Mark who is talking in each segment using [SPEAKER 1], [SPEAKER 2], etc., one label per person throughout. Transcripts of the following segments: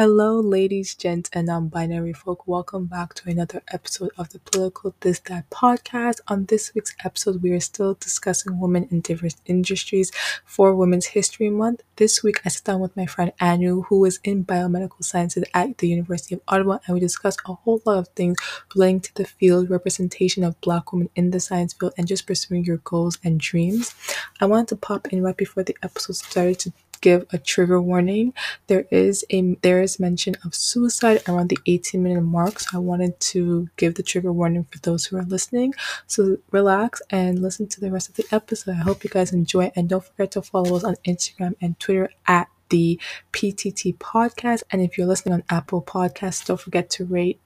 [SPEAKER 1] Hello, ladies, gents, and non binary folk. Welcome back to another episode of the Political This That podcast. On this week's episode, we are still discussing women in different industries for Women's History Month. This week, I sat down with my friend Anu, who is in biomedical sciences at the University of Ottawa, and we discussed a whole lot of things relating to the field, representation of Black women in the science field, and just pursuing your goals and dreams. I wanted to pop in right before the episode started to give a trigger warning. There is a there is mention of suicide around the 18 minute mark, so I wanted to give the trigger warning for those who are listening. So relax and listen to the rest of the episode. I hope you guys enjoy and don't forget to follow us on Instagram and Twitter at the PTT podcast. And if you're listening on Apple Podcasts, don't forget to rate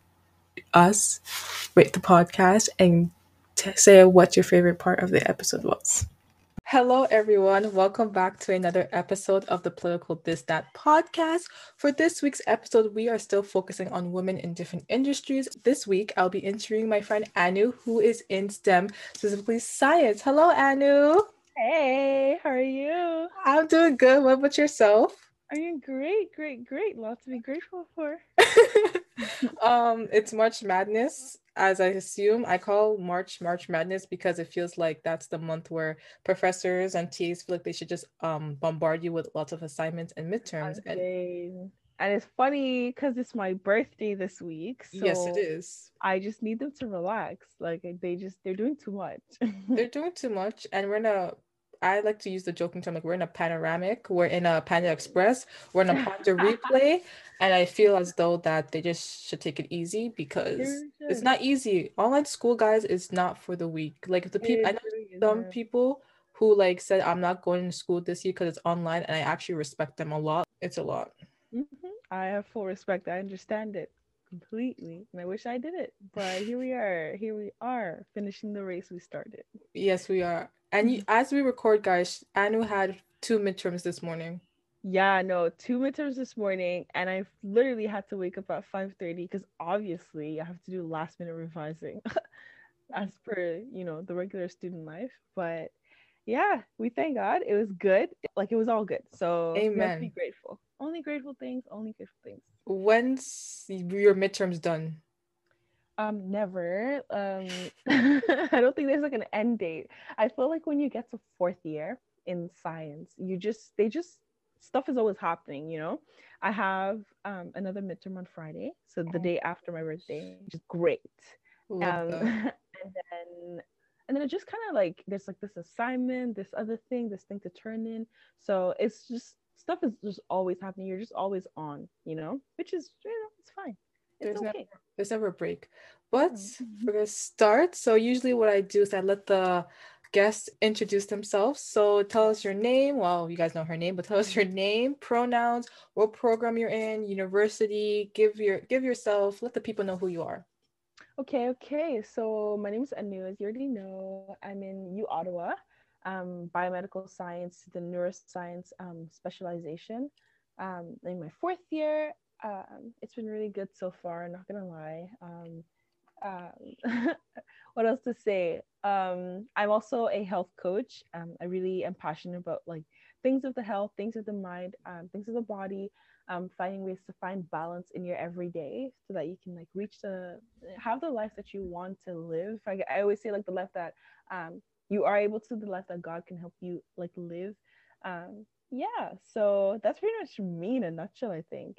[SPEAKER 1] us, rate the podcast, and say what your favorite part of the episode was. Hello, everyone. Welcome back to another episode of the Political This That podcast. For this week's episode, we are still focusing on women in different industries. This week, I'll be interviewing my friend Anu, who is in STEM, specifically science. Hello, Anu.
[SPEAKER 2] Hey, how are you?
[SPEAKER 1] I'm doing good. What about yourself?
[SPEAKER 2] I'm doing great, great, great. Lots to be grateful for.
[SPEAKER 1] um, it's March Madness, as I assume. I call March March Madness because it feels like that's the month where professors and TAs feel like they should just um bombard you with lots of assignments and midterms.
[SPEAKER 2] And and it's funny because it's my birthday this week.
[SPEAKER 1] So yes, it is.
[SPEAKER 2] I just need them to relax. Like they just they're doing too much.
[SPEAKER 1] they're doing too much, and we're in a I like to use the joking term like we're in a panoramic, we're in a Panda Express, we're in a Panda replay, and I feel as though that they just should take it easy because it's not easy. Online school, guys, is not for the weak. Like the people, I know some people who like said I'm not going to school this year because it's online, and I actually respect them a lot. It's a lot.
[SPEAKER 2] Mm-hmm. I have full respect. I understand it completely and i wish i did it but here we are here we are finishing the race we started
[SPEAKER 1] yes we are and you, as we record, guys, Anu had two midterms this morning.
[SPEAKER 2] Yeah, no, two midterms this morning, and I literally had to wake up at five thirty because obviously I have to do last minute revising, as per you know the regular student life. But yeah, we thank God it was good. Like it was all good. So
[SPEAKER 1] amen.
[SPEAKER 2] Be grateful. Only grateful things. Only grateful things.
[SPEAKER 1] When's your midterms done?
[SPEAKER 2] Um, never. Um, I don't think there's like an end date. I feel like when you get to fourth year in science, you just they just stuff is always happening. You know, I have um another midterm on Friday, so the day after my birthday, which is great. Um, and then and then it just kind of like there's like this assignment, this other thing, this thing to turn in. So it's just stuff is just always happening. You're just always on, you know, which is you know it's fine
[SPEAKER 1] there's okay. never there's never a break. But mm-hmm. we're gonna start. So usually what i do is i let the guests introduce themselves. So tell us your name. Well you guys know her name but tell us your name pronouns what program you're in university. Give your give yourself let the people know who you are.
[SPEAKER 2] Okay okay. So my name is anu as you already know. I'm in u ottawa. Um, biomedical science the neuroscience um, specialization. Um, in my fourth year um, it's been really good so far. Not gonna lie. Um, um, what else to say? Um, I'm also a health coach. Um, I really am passionate about like things of the health, things of the mind, um, things of the body. Um, finding ways to find balance in your everyday so that you can like reach the have the life that you want to live. I, I always say like the life that um, you are able to, the life that God can help you like live. Um, yeah, so that's pretty much me in a nutshell. I think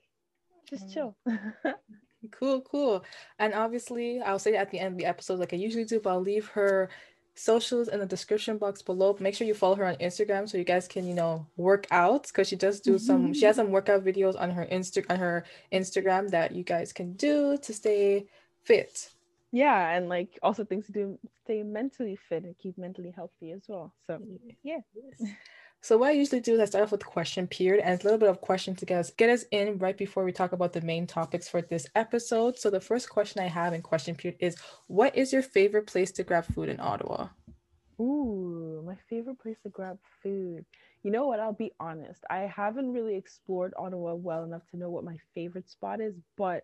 [SPEAKER 2] just mm-hmm. chill.
[SPEAKER 1] cool, cool. And obviously, I'll say at the end of the episode, like I usually do, but I'll leave her socials in the description box below. Make sure you follow her on Instagram so you guys can, you know, work out because she does do some. She mm-hmm. has some workout videos on her Insta on her Instagram that you guys can do to stay fit.
[SPEAKER 2] Yeah, and like also things to do stay mentally fit and keep mentally healthy as well. So yeah.
[SPEAKER 1] So what I usually do is I start off with question period and a little bit of question to get us get us in right before we talk about the main topics for this episode. So the first question I have in question period is what is your favorite place to grab food in Ottawa?
[SPEAKER 2] Ooh, my favorite place to grab food. You know what? I'll be honest. I haven't really explored Ottawa well enough to know what my favorite spot is, but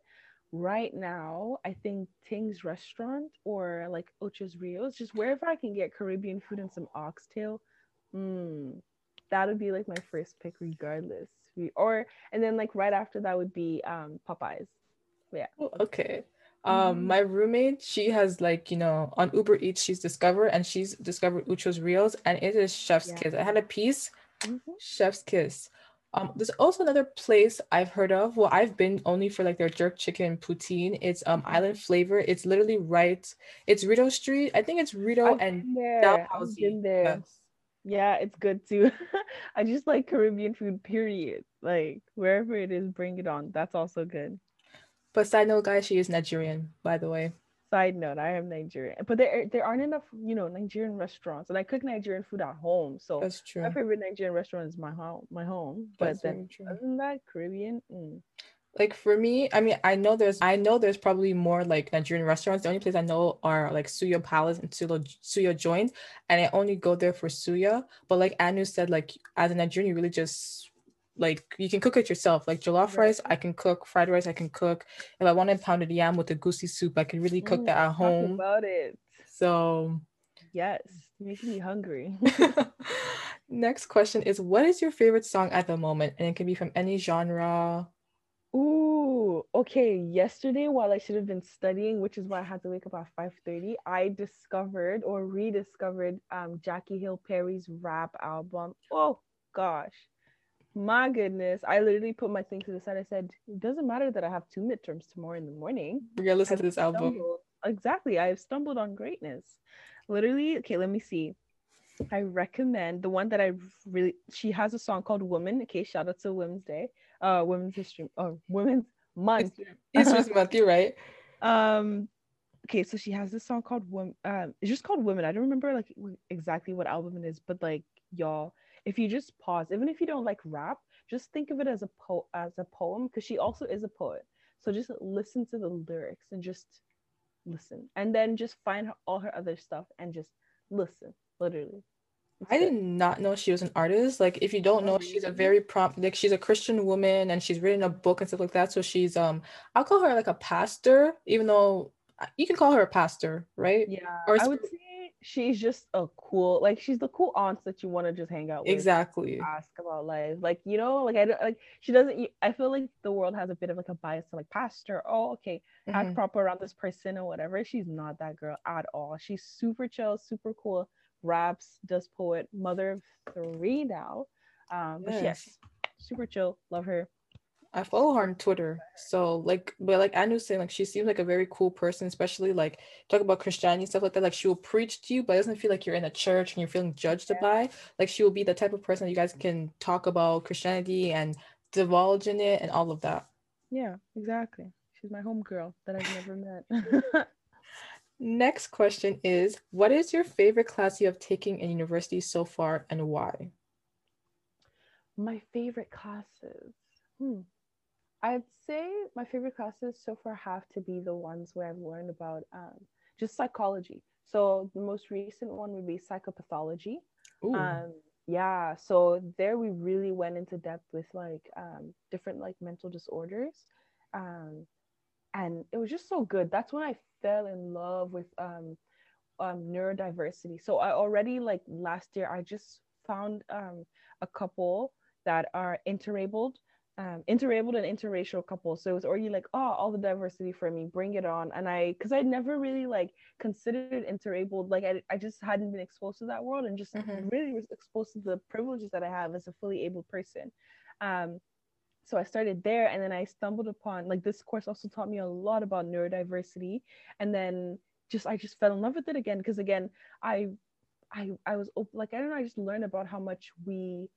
[SPEAKER 2] right now I think Ting's restaurant or like Ocho's Rios, just wherever I can get Caribbean food and some oxtail. Mm, that would be like my first pick regardless or and then like right after that would be um Popeyes. Yeah.
[SPEAKER 1] Oh, okay. Um, mm-hmm. my roommate, she has like, you know, on Uber Eats, she's discovered and she's discovered Ocho's Rios and it is Chef's yeah. Kiss. I had a piece, mm-hmm. Chef's Kiss. Um, there's also another place I've heard of. Well, I've been only for like their jerk chicken poutine. It's um mm-hmm. Island Flavor. It's literally right. It's Rideau Street. I think it's Rideau I've and
[SPEAKER 2] Dalhousie. there. Yes. Yeah, it's good too. I just like Caribbean food. Period. Like wherever it is, bring it on. That's also good.
[SPEAKER 1] But side note, guys, she is Nigerian, by the way.
[SPEAKER 2] Side note, I am Nigerian, but there there aren't enough, you know, Nigerian restaurants, and I cook Nigerian food at home. So
[SPEAKER 1] that's true.
[SPEAKER 2] My favorite Nigerian restaurant is my home, my home. That's but then, true. other than that, Caribbean. Mm.
[SPEAKER 1] Like for me, I mean, I know there's, I know there's probably more like Nigerian restaurants. The only place I know are like Suya Palace and Suya Suya Joint, and I only go there for Suya. But like Anu said, like as a Nigerian, you really just like you can cook it yourself. Like jollof rice, I can cook. Fried rice, I can cook. If I want wanted pounded yam with egusi soup, I can really cook mm, that at home.
[SPEAKER 2] About it.
[SPEAKER 1] So.
[SPEAKER 2] Yes, making me hungry.
[SPEAKER 1] Next question is, what is your favorite song at the moment? And it can be from any genre.
[SPEAKER 2] Ooh, okay. Yesterday, while I should have been studying, which is why I had to wake up at 5:30, I discovered or rediscovered um Jackie Hill Perry's rap album. Oh gosh my goodness. I literally put my thing to the side. I said, it doesn't matter that I have two midterms tomorrow in the morning.
[SPEAKER 1] We're gonna listen to this album.
[SPEAKER 2] Exactly. I have stumbled on greatness. Literally, okay, let me see. I recommend the one that I really she has a song called Woman. Okay, shout out to Women's Day. Uh Women's History oh Women's Month.
[SPEAKER 1] History's Month, you're right.
[SPEAKER 2] Um okay, so she has this song called Woman um it's just called Women. I don't remember like exactly what album it is, but like y'all if you just pause, even if you don't like rap, just think of it as a po- as a poem because she also is a poet. So just listen to the lyrics and just listen, and then just find her, all her other stuff and just listen. Literally.
[SPEAKER 1] I did not know she was an artist. Like, if you don't know, she's a very prompt. Like, she's a Christian woman, and she's written a book and stuff like that. So she's um, I'll call her like a pastor, even though uh, you can call her a pastor, right?
[SPEAKER 2] Yeah. Or I would say she's just a cool like she's the cool aunt that you want to just hang out with
[SPEAKER 1] exactly
[SPEAKER 2] ask about life like you know like i don't like she doesn't i feel like the world has a bit of like a bias to like pastor oh okay mm-hmm. act proper around this person or whatever she's not that girl at all she's super chill super cool raps does poet mother of three now um but yes. yes super chill love her
[SPEAKER 1] I follow her on Twitter. So like but like Anu saying like she seems like a very cool person, especially like talk about Christianity stuff like that. Like she will preach to you, but it doesn't feel like you're in a church and you're feeling judged yeah. by. Like she will be the type of person you guys can talk about Christianity and divulge in it and all of that.
[SPEAKER 2] Yeah, exactly. She's my homegirl that I've never met.
[SPEAKER 1] Next question is what is your favorite class you have taken in university so far and why?
[SPEAKER 2] My favorite classes. Hmm. I'd say my favorite classes so far have to be the ones where I've learned about um, just psychology. So the most recent one would be psychopathology. Um, yeah, so there we really went into depth with like um, different like mental disorders, um, and it was just so good. That's when I fell in love with um, um, neurodiversity. So I already like last year I just found um, a couple that are interabled um, interabled and interracial couples. So it was already like, oh, all the diversity for me, bring it on. And I, because I never really like considered interabled, like I, I just hadn't been exposed to that world and just mm-hmm. really was exposed to the privileges that I have as a fully able person. Um, so I started there, and then I stumbled upon like this course also taught me a lot about neurodiversity, and then just I just fell in love with it again because again I, I I was like I don't know I just learned about how much we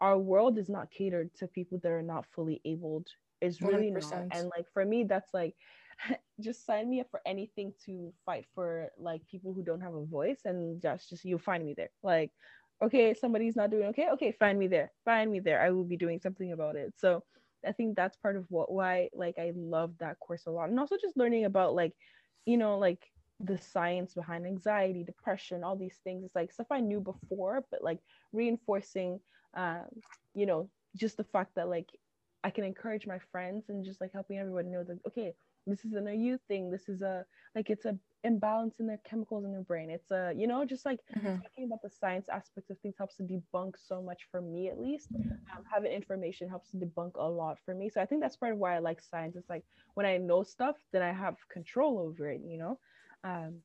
[SPEAKER 2] our world is not catered to people that are not fully abled. It's really 100%. not and like for me that's like just sign me up for anything to fight for like people who don't have a voice and just just you'll find me there. Like okay somebody's not doing okay okay find me there find me there. I will be doing something about it. So i think that's part of what why like i love that course a lot. And also just learning about like you know like the science behind anxiety depression all these things. It's like stuff i knew before but like reinforcing um, you know, just the fact that like I can encourage my friends and just like helping everyone know that okay, this isn't a you thing. This is a like it's a imbalance in their chemicals in their brain. It's a you know just like
[SPEAKER 1] Mhm.
[SPEAKER 2] talking about the science aspects of things helps to debunk so much for me at least. Um, having information helps to debunk a lot for me. So i think that's part of why i like science. It's like when i know stuff then i have control over it you know? Um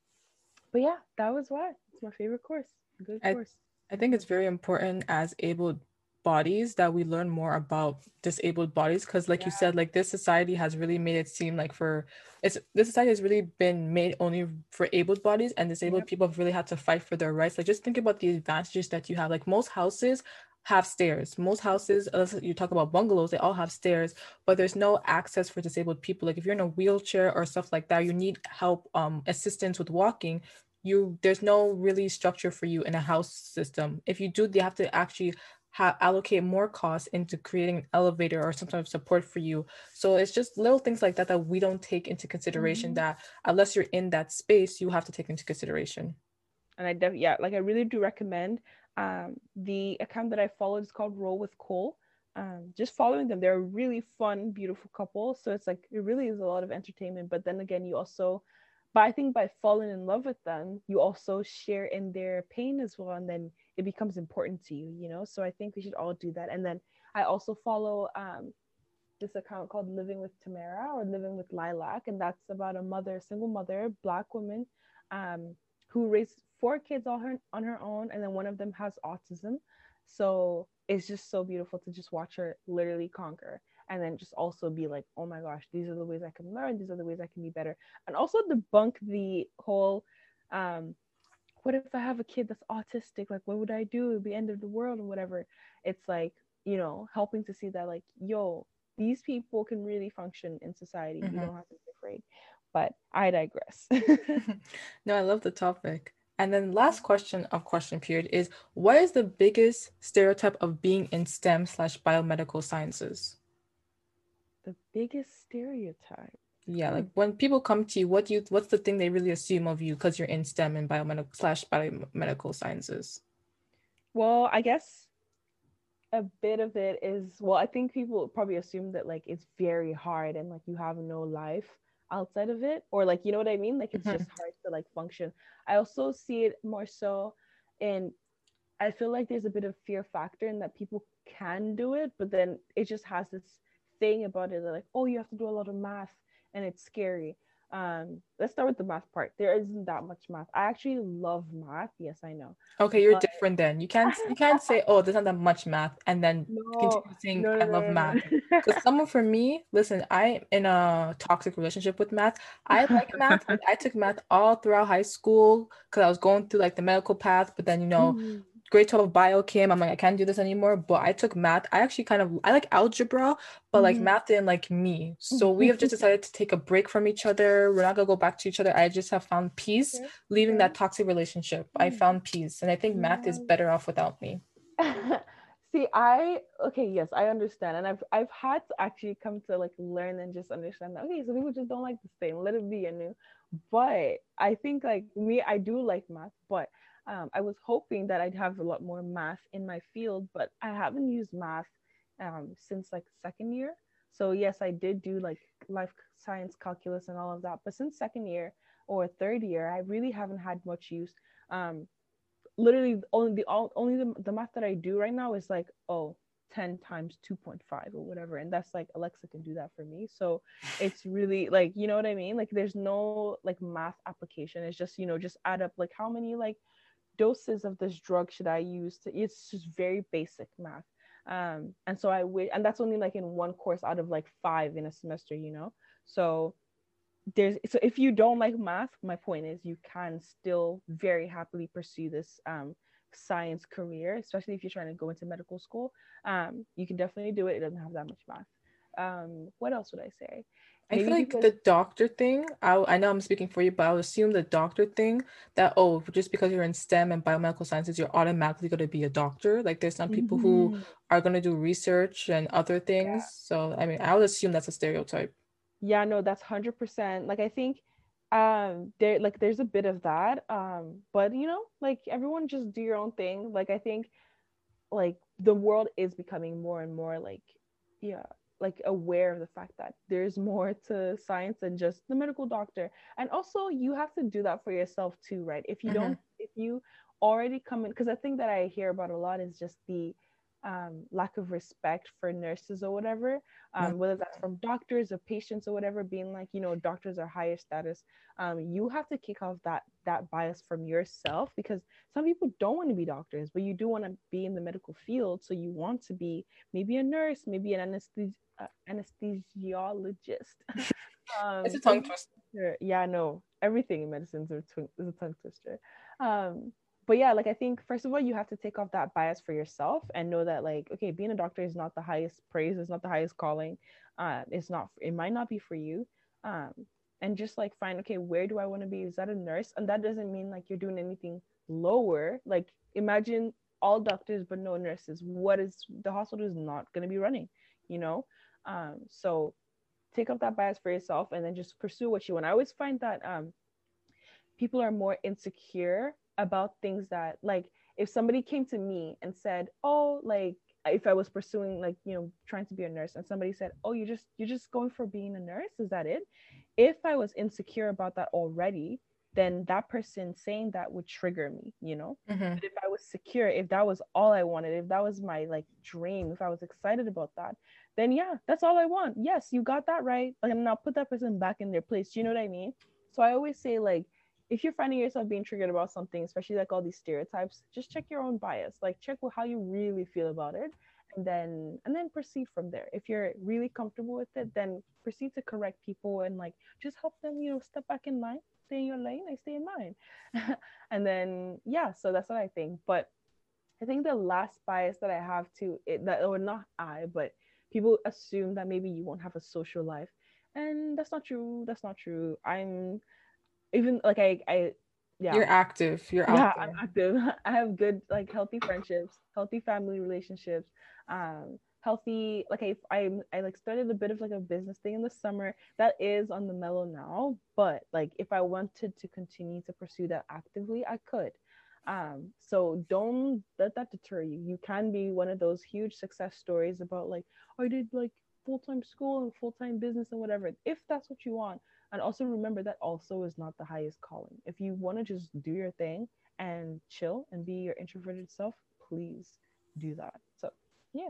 [SPEAKER 2] but yeah that was why. It's my favorite course. Good
[SPEAKER 1] I-
[SPEAKER 2] course.
[SPEAKER 1] I think it's very important as able bodies that we learn more about disabled bodies because like you said like this society has really made it seem like for it's this society has really been made only for able bodies and disabled
[SPEAKER 2] Yep.
[SPEAKER 1] people have really had to fight for their rights. Like just think about the advantages that you have. Like most houses have stairs. Most houses unless you talk about bungalows they all have stairs but there's no access for disabled people. Like if you're in a wheelchair or stuff like that you need help um assistance with walking you there's no really structure for you in a house system. If you do they have to actually ha- allocate more costs into creating an elevator or some sort of support for you so it's just little things like that that we don't take into consideration
[SPEAKER 2] Mhm.
[SPEAKER 1] that unless you're in that space you have to take into consideration
[SPEAKER 2] and I def yeah, like I really do recommend um the account that I followed is called Roll with Cole. Um, just following them, they're a really fun, beautiful couple. So it's like it really is a lot of entertainment. But then again, you also, but I think by falling in love with them, you also share in their pain as well, and then it becomes important to you, you know. So I think we should all do that. And then I also follow um this account called Living with Tamara or Living with Lilac, and that's about a mother, single mother, black woman, um, who raised four kids on her on her own, and then one of them has autism. So it's just so beautiful to just watch her literally conquer, and then just also be like, oh my gosh, these are the ways I can learn, these are the ways I can be better, and also debunk the whole. Um, what if I have a kid that's autistic? Like, what would I do? It would be end of the world and whatever. It's like, you know, helping to see that, like, yo, these people can really function in society.
[SPEAKER 1] Mhm.
[SPEAKER 2] You don't have to be afraid. But I digress.
[SPEAKER 1] no i love the topic and then last question of question period is what is the biggest stereotype of being in stem slash biomedical sciences
[SPEAKER 2] the biggest stereotype.
[SPEAKER 1] Yeah, like when people come to you, what do you what's the thing they really assume of you because you're in STEM and biomedical slash biomedical sciences?
[SPEAKER 2] Well, I guess a bit of it is well, I think people probably assume that like it's very hard and like you have no life outside of it, or like you know what I mean? Like it's just hard to like function. I also see it more so in I feel like there's a bit of fear factor in that people can do it, but then it just has this thing about it that like, oh, you have to do a lot of math and it's scary. Um, let's start with the math part. There isn't that much math. I actually love math. Yes, I know.
[SPEAKER 1] Okay, you're
[SPEAKER 2] But-
[SPEAKER 1] different then. You can't you can't say, oh, there's not that much math and then
[SPEAKER 2] No,
[SPEAKER 1] continue saying
[SPEAKER 2] no,
[SPEAKER 1] I love
[SPEAKER 2] no, no,
[SPEAKER 1] math.
[SPEAKER 2] no.
[SPEAKER 1] Because someone for me, listen, I'm in a toxic relationship with math. I like math. I took math all throughout high school because I was going through like the medical path, but then you know,
[SPEAKER 2] Mhm.
[SPEAKER 1] Grade 12 biochem i'm like i can't do this anymore but i took math. I actually kind of i like algebra but like
[SPEAKER 2] Mhm.
[SPEAKER 1] math didn't like me. So we have just decided to take a break from each other. We're not gonna go back to each other. I just have found peace
[SPEAKER 2] Okay,
[SPEAKER 1] leaving that toxic relationship. I
[SPEAKER 2] Mm.
[SPEAKER 1] found peace and i think math is better off without me.
[SPEAKER 2] See, I okay, yes, I understand, and I've I've had to actually come to like learn and just understand that okay, so people just don't like the same, let it be, anew. But I think like me, I do like math, but um, I was hoping that I'd have a lot more math in my field, but I haven't used math um since like second year. So yes, I did do like life science calculus and all of that, but since second year or third year, I really haven't had much use. Um, literally only the all, only the, the math that I do right now is like oh 10 times 2.5 or whatever and that's like Alexa can do that for me so it's really like you know what I mean like there's no like math application it's just you know just add up like how many like doses of this drug should I use to it's just very basic math. Um and so I wish and that's only like in one course out of like five in a semester you know? So there's so if you don't like math my point is you can still very happily pursue this um, science career especially if you're trying to go into medical school. Um, you can definitely do it. It doesn't have that much math. Um, what else would i say
[SPEAKER 1] I feel like
[SPEAKER 2] because-
[SPEAKER 1] the doctor thing, I, I know I'm speaking for you, but I would assume the doctor thing that, oh, just because you're in STEM and biomedical sciences, you're automatically going to be a doctor. Like there's some people who
[SPEAKER 2] Mhm.
[SPEAKER 1] are going to do research and other things. So, I mean, I would assume that's a stereotype.
[SPEAKER 2] yeah no that's 100% like i think um there like there's a bit of that um but you know like everyone just do your own thing like i think like the world is becoming more and more like yeah like aware of the fact that there's more to science than just the medical doctor and also you have to do that for yourself too right if you mm-hmm. don't if you already come in because i think that i hear about a lot is just the um, lack of respect for nurses or whatever, um, whether that's from doctors or patients or whatever, being like, you know, doctors are higher status. Um, you have to kick off that that bias from yourself because some people don't want to be doctors, but you do want to be in the medical field. So you want to be maybe a nurse, maybe an anesthes- uh, anesthesiologist.
[SPEAKER 1] um, it's a tongue twister.
[SPEAKER 2] Yeah, no, everything in medicine is a, tw- is a tongue twister. But yeah, like I think first of all, you have to take off that bias for yourself and know that like, okay, being a doctor is not the highest praise, it's not the highest calling. Uh, it's not, it might not be for you. Um, and just like find, okay, where do I want to be? Is that a nurse? And that doesn't mean like you're doing anything lower. Like imagine all doctors but no nurses. What is the hospital is not to be running, you know? Um, so take off that bias for yourself and then just pursue what you want. I always find that um, people are more insecure about things that like if somebody came to me and said oh like if i was pursuing like you know trying to be a nurse and somebody said oh you just you're just going for being a nurse? Is that it? If i was insecure about that already then that person saying that would trigger me you know? Mm-hmm. but if i was secure if that was all i wanted if that was my like dream if i was excited about that then yeah that's all i want. Yes you got that right like, and i'll put that person back in their place do you know what i mean? So i always say like if you're finding yourself being triggered about something, especially like all these stereotypes, just check your own bias. Like check how you really feel about it, and then and then proceed from there. If you're really comfortable with it, then proceed to correct people and like just help them, you know, step back in line, stay in your lane, I stay in mine, and then yeah. So that's what I think. But I think the last bias that I have to it that or not I, but people assume that maybe you won't have a social life, and that's not true. That's not true. I'm even like I I
[SPEAKER 1] yeah. You're active. You're
[SPEAKER 2] yeah, I'm active. I have good like healthy friendships, healthy family relationships, um, healthy like I I I like started a bit of like a business thing in the summer that is on the mellow now, but like if I wanted to continue to pursue that actively, I could. Um, so don't let that deter you. You can be one of those huge success stories about like I did like full-time school and full-time business and whatever. If that's what you want, and also remember that also is not the highest calling. If you want to just do your thing and chill and be your introverted self please do that. So yeah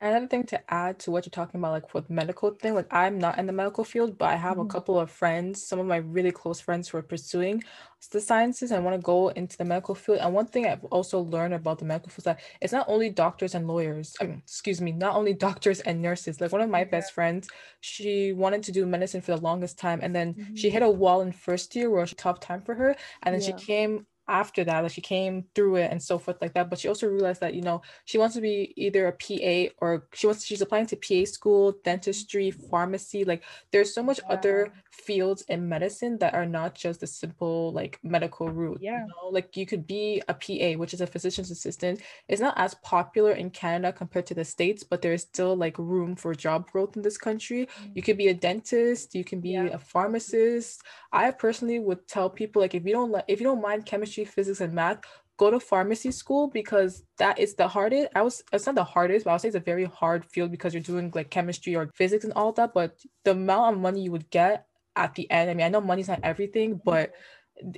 [SPEAKER 1] Another thing to add to what you're talking about, like with medical thing, like I'm not in the medical field, but I have mm-hmm. a couple of friends, some of my really close friends who are pursuing the sciences and want to go into the medical field. And one thing I've also learned about the medical field is that it's not only doctors and lawyers. I mean, excuse me, not only doctors and nurses. Like one of my yeah. best friends, she wanted to do medicine for the longest time, and then mm-hmm. she hit a wall in first year where it was a tough time for her, and then yeah. she came after that like she came through it and so forth like that but she also realized that you know she wants to be either a pa or she wants she's applying to pa school dentistry pharmacy like there's so much yeah. other fields in medicine that are not just the simple like medical route
[SPEAKER 2] yeah
[SPEAKER 1] you know? like you could be a pa which is a physician's assistant it's not as popular in canada compared to the states but there's still like room for job growth in this country mm-hmm. you could be a dentist you can be yeah. a pharmacist i personally would tell people like if you don't like if you don't mind chemistry physics, and math, go to pharmacy school because that is the hardest. I was it's not the hardest, but I would say it's a very hard field because you're doing like chemistry or physics and all that. But the amount of money you would get at the end, I mean, I know money's not everything, but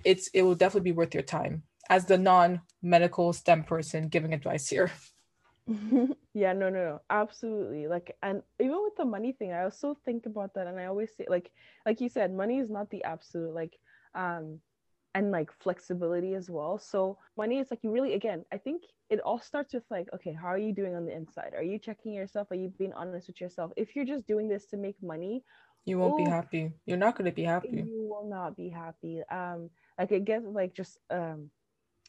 [SPEAKER 1] it's it will definitely be worth your time as the non-medical STEM person giving advice here.
[SPEAKER 2] yeah, no, no, no, absolutely. Like, and even with the money thing, I also think about that, and I always say, like, like you said, money is not the absolute. Like, um, and like flexibility as well. So money is like you really again, I think it all starts with like, okay, how are you doing on the inside? Are you checking yourself? Are you being honest with yourself? If you're just doing this to make money,
[SPEAKER 1] you won't be happy. You're not gonna be happy.
[SPEAKER 2] You will not be happy. Um, like it gets like just um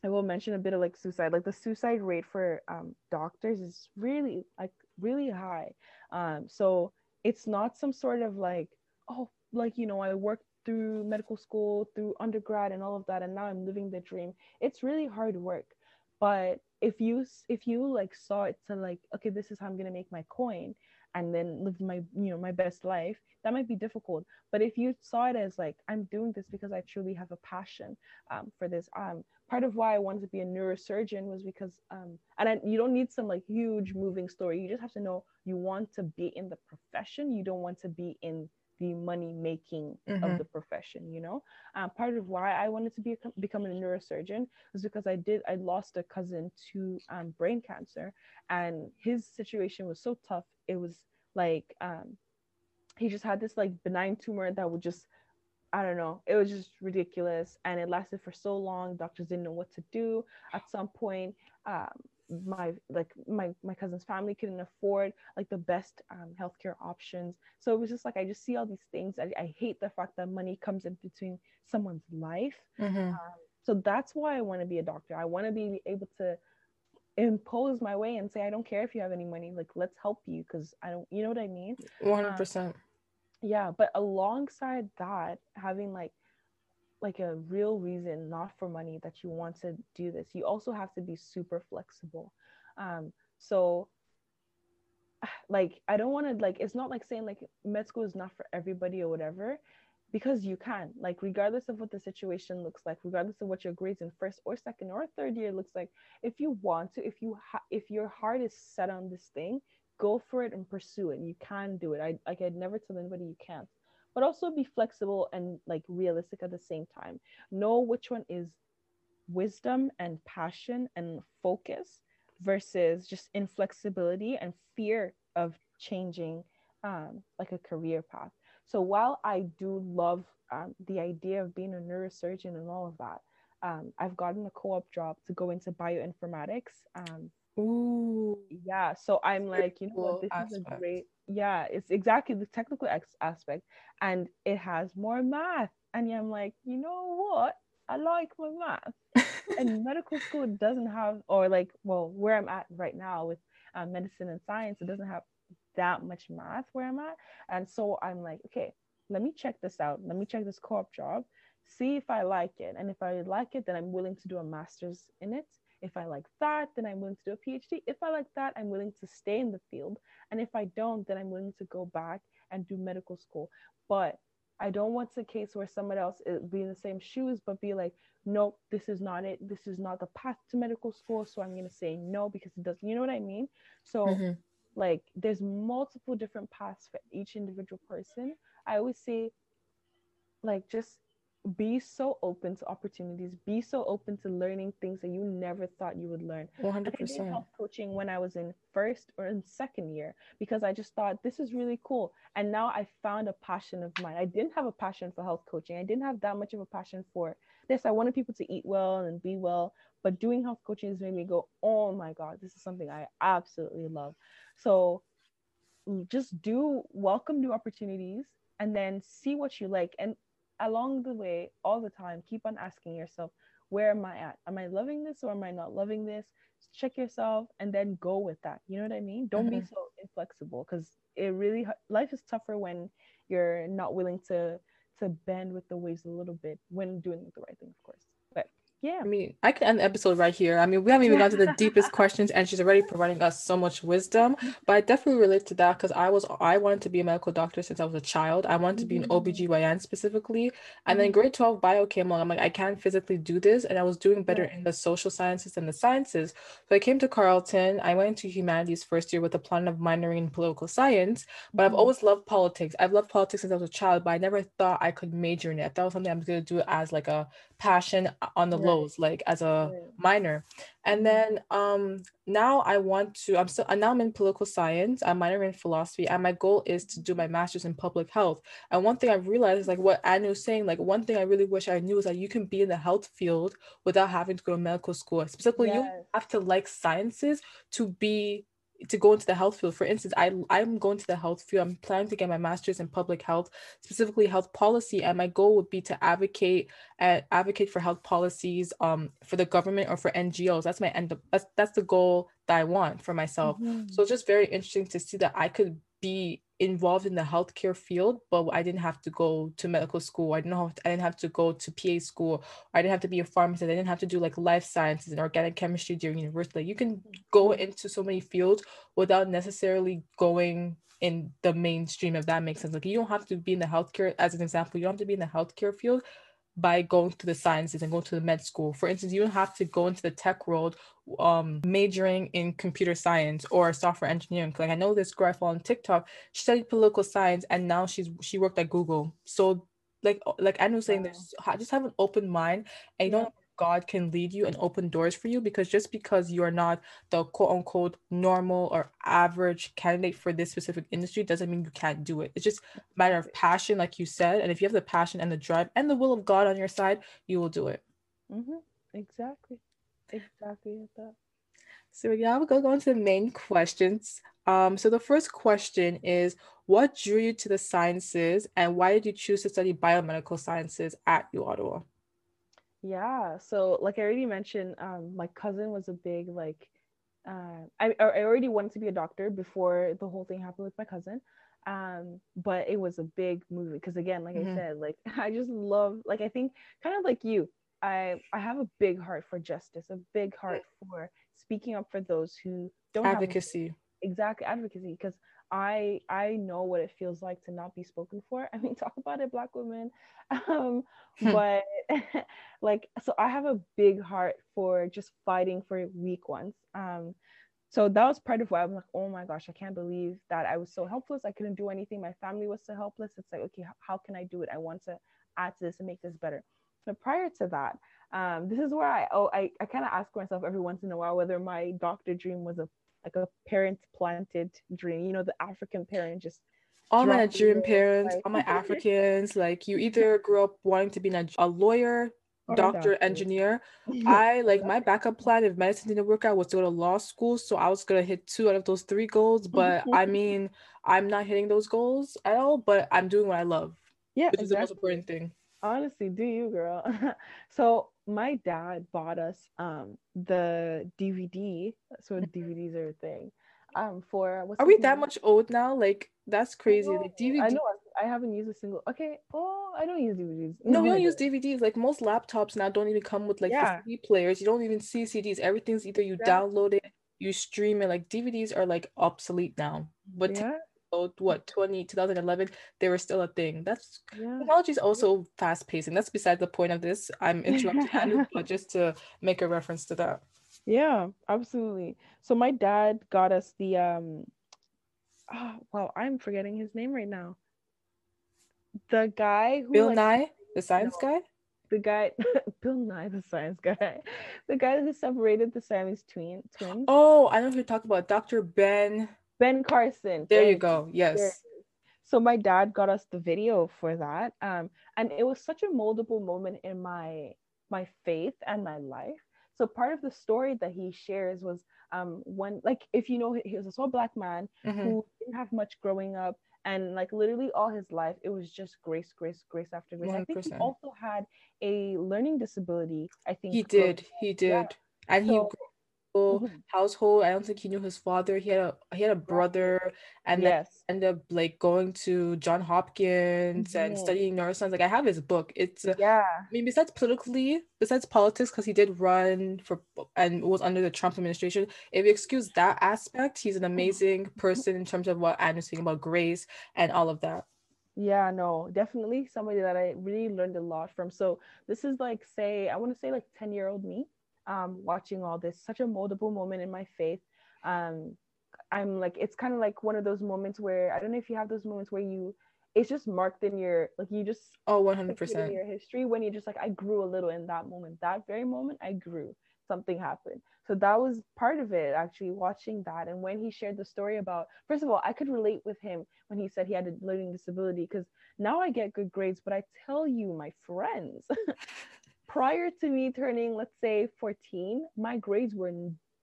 [SPEAKER 2] I will mention a bit of like suicide. Like the suicide rate for um doctors is really like really high. Um, so it's not some sort of like, oh, like you know, I worked through medical school, through undergrad and all of that and now I'm living the dream. It's really hard work. But if you if you like saw it to like okay, this is how I'm going to make my coin and then live my you know my best life, that might be difficult. But if you saw it as like I'm doing this because I truly have a passion um, for this um part of why I wanted to be a neurosurgeon was because um and I, you don't need some like huge moving story. You just have to know you want to be in the profession you don't want to be in the money making mm-hmm. of the profession you know um, part of why i wanted to be a, become a neurosurgeon was because i did i lost a cousin to um, brain cancer and his situation was so tough it was like um, he just had this like benign tumor that would just I don't know. It was just ridiculous, and it lasted for so long. Doctors didn't know what to do. At some point, um, my like my my cousin's family couldn't afford like the best um, healthcare options. So it was just like I just see all these things. I, I hate the fact that money comes in between someone's life. Mm-hmm. Um, so that's why I want to be a doctor. I want to be able to impose my way and say I don't care if you have any money. Like let's help you because I don't. You know what I mean?
[SPEAKER 1] One hundred percent
[SPEAKER 2] yeah but alongside that having like like a real reason not for money that you want to do this you also have to be super flexible um so like i don't want to like it's not like saying like med school is not for everybody or whatever because you can like regardless of what the situation looks like regardless of what your grades in first or second or third year looks like if you want to if you ha- if your heart is set on this thing go for it and pursue it. You can do it. I like I'd never tell anybody you can't. But also be flexible and like realistic at the same time. Know which one is wisdom and passion and focus versus just inflexibility and fear of changing um, like a career path. So while I do love um, the idea of being a neurosurgeon and all of that, um, I've gotten a co-op job to go into bioinformatics um,
[SPEAKER 1] Ooh.
[SPEAKER 2] Yeah. So I'm like, you know what, this aspect. is a great, yeah, it's exactly the technical ex- aspect and it has more math. And yeah, I'm like, you know what? I like my math. and medical school doesn't have, or like, well, where I'm at right now with uh, medicine and science, it doesn't have that much math where I'm at. And so I'm like, okay, let me check this out. Let me check this co op job, see if I like it. And if I like it, then I'm willing to do a master's in it if I like that, then I'm willing to do a PhD. If I like that, I'm willing to stay in the field. And if I don't, then I'm willing to go back and do medical school. But I don't want a case where someone else be in the same shoes, but be like, nope, this is not it. This is not the path to medical school. So I'm going to say no because it doesn't, you know what I mean? So, mm-hmm. like, there's multiple different paths for each individual person. I always say, like, just be so open to opportunities be so open to learning things that you never thought you would learn.
[SPEAKER 1] 100% I did
[SPEAKER 2] health coaching when i was in first or in second year because i just thought this is really cool. And now i found a passion of mine. I didn't have a passion for health coaching. I didn't have that much of a passion for this. I wanted people to eat well and be well but doing health coaching has made me go oh my god this is something i absolutely love. So mm, just do welcome new opportunities and then see what you like. And along the way, all the time, keep on asking yourself, where am I at? Am I loving this or am I not loving this? Check yourself and then go with that. You know what I mean? Don't mm-hmm. be so inflexible because it really life is tougher when you're not willing to to bend with the waves a little bit when doing the right thing, of course. Yeah.
[SPEAKER 1] I mean, I can end the episode right here. I mean, we haven't even got to the deepest questions, and she's already providing us so much wisdom. But I definitely relate to that because I was I wanted to be a medical doctor since I was a child. I wanted to be an mm-hmm. OBGYN specifically. And then mm-hmm. grade 12 bio came along. I'm like, I can't physically do this. And I was doing better in the social sciences and the sciences. So I came to Carleton. I went into humanities first year with a plan of minoring in political science. But I've mm-hmm. always loved politics. I've loved politics since I was a child, but I never thought I could major in it. I thought it was something I was going to do as like a passion on the lows like as a minor. And mm-hmm. then um now i want to i'm still and now i'm in political science i'm minor in philosophy and my goal is to do my master's in public health. And one thing i realized is like what anu was saying like one thing i really wish i knew is that you can be in the health field without having to go to medical school. Specifically yes. you have to like sciences to be to go into the health field. For instance, I I'm going to the health field. I'm planning to get my master's in public health, specifically health policy, and my goal would be to advocate uh, advocate for health policies um for the government or for NGOs. That's my end. That's that's the goal that I want for myself. Mm-hmm. So it's just very interesting to see that I could be involved in the healthcare field, but I didn't have to go to medical school. I didn't have to, I didn't have to go to PA school. I didn't have to be a pharmacist. I didn't have to do like life sciences and organic chemistry during university. Like you can go mm-hmm. into so many fields without necessarily going in the mainstream, if that makes sense. Like you don't have to be in the healthcare, as an example, you don't have to be in the healthcare field by going to the sciences and going to the med school. For instance, you don't have to go into the tech world um, majoring in computer science or software engineering. Like I know this girl I follow on TikTok, she studied political science and now she's she worked at Google. So like like I was saying, there's just have an open mind and you don't God can lead you and open doors for you because just because you're not the quote unquote normal or average candidate for this specific industry doesn't mean you can't do it. It's just a matter of passion, like you said. And if you have the passion and the drive and the will of God on your side, you will do it.
[SPEAKER 2] Mm-hmm. Exactly. Exactly that.
[SPEAKER 1] So yeah, we'll go on to the main questions. Um, so the first question is what drew you to the sciences and why did you choose to study biomedical sciences at U Ottawa?
[SPEAKER 2] Yeah. So like I already mentioned, um, my cousin was a big like uh, I, I already wanted to be a doctor before the whole thing happened with my cousin. Um, but it was a big movie because again, like mm-hmm. I said, like I just love like I think kind of like you, I I have a big heart for justice, a big heart for speaking up for those who don't
[SPEAKER 1] advocacy.
[SPEAKER 2] Have, exactly advocacy because I I know what it feels like to not be spoken for. I mean, talk about it, Black women. Um, hmm. but like, so I have a big heart for just fighting for weak ones. Um, so that was part of why I'm like, oh my gosh, I can't believe that I was so helpless. I couldn't do anything. My family was so helpless. It's like, okay, how can I do it? I want to add to this and make this better. But prior to that, um, this is where I oh I, I kind of ask myself every once in a while whether my doctor dream was a like a parent planted dream. You know, the African parent just
[SPEAKER 1] all my Nigerian parents, like, all my Africans, like you either grew up wanting to be a lawyer, doctor, doctor, engineer. I like my backup plan if medicine didn't work out was to go to law school. So I was gonna hit two out of those three goals. But I mean, I'm not hitting those goals at all, but I'm doing what I love.
[SPEAKER 2] Yeah.
[SPEAKER 1] Which exactly. is the most important thing.
[SPEAKER 2] Honestly, do you girl? so my dad bought us um the DVD. So mm-hmm. DVDs are a thing. Um, for
[SPEAKER 1] what's are we that much old now? Like that's crazy.
[SPEAKER 2] I know,
[SPEAKER 1] like
[SPEAKER 2] DVD. I know. I haven't used a single. Okay. Oh, I don't use DVDs.
[SPEAKER 1] No, no we don't use DVDs. Like most laptops now don't even come with like yeah. CD players. You don't even see CDs. Everything's either you yeah. download it, you stream it. Like DVDs are like obsolete now. But yeah what 20 2011 they were still a thing. That's yeah. technology is also fast pacing that's beside the point of this. I'm interrupting but just to make a reference to that.
[SPEAKER 2] Yeah absolutely. So my dad got us the um oh wow i'm forgetting his name right now. The guy
[SPEAKER 1] who bill like, nye? The science no, guy?
[SPEAKER 2] The guy bill nye the science guy. The guy who separated the siamese twin twins.
[SPEAKER 1] Oh i know who you're talking about. Dr ben
[SPEAKER 2] Ben Carson.
[SPEAKER 1] There you go. Yes.
[SPEAKER 2] So my dad got us the video for that. Um, and it was such a moldable moment in my my faith and my life. So part of the story that he shares was um when like if you know he was a small black man mm-hmm. who didn't have much growing up and like literally all his life it was just grace grace grace after grace 100%. i think he also had a learning disability i think
[SPEAKER 1] he did he did yeah. and so, he. Household. I don't think he knew his father. He had a he had a brother, and yes. then ended up like going to John Hopkins mm-hmm. and studying neuroscience. Like I have his book. It's uh,
[SPEAKER 2] yeah.
[SPEAKER 1] I mean, besides politically, besides politics, because he did run for and was under the Trump administration. If you excuse that aspect, he's an amazing mm-hmm. person in terms of what I'm saying about grace and all of that.
[SPEAKER 2] Yeah, no, definitely somebody that I really learned a lot from. So this is like, say, I want to say like 10 year old me um, watching all this, such a moldable moment in my faith. Um, I'm like, it's kind of like one of those moments where I don't know if you have those moments where you, it's just marked in your, like you just,
[SPEAKER 1] oh, 100%
[SPEAKER 2] in your history when you just like, I grew a little in that moment, that very moment, I grew, something happened. So that was part of it, actually, watching that. And when he shared the story about, first of all, I could relate with him when he said he had a learning disability because now I get good grades, but I tell you, my friends, prior to me turning, let's say 14, my grades were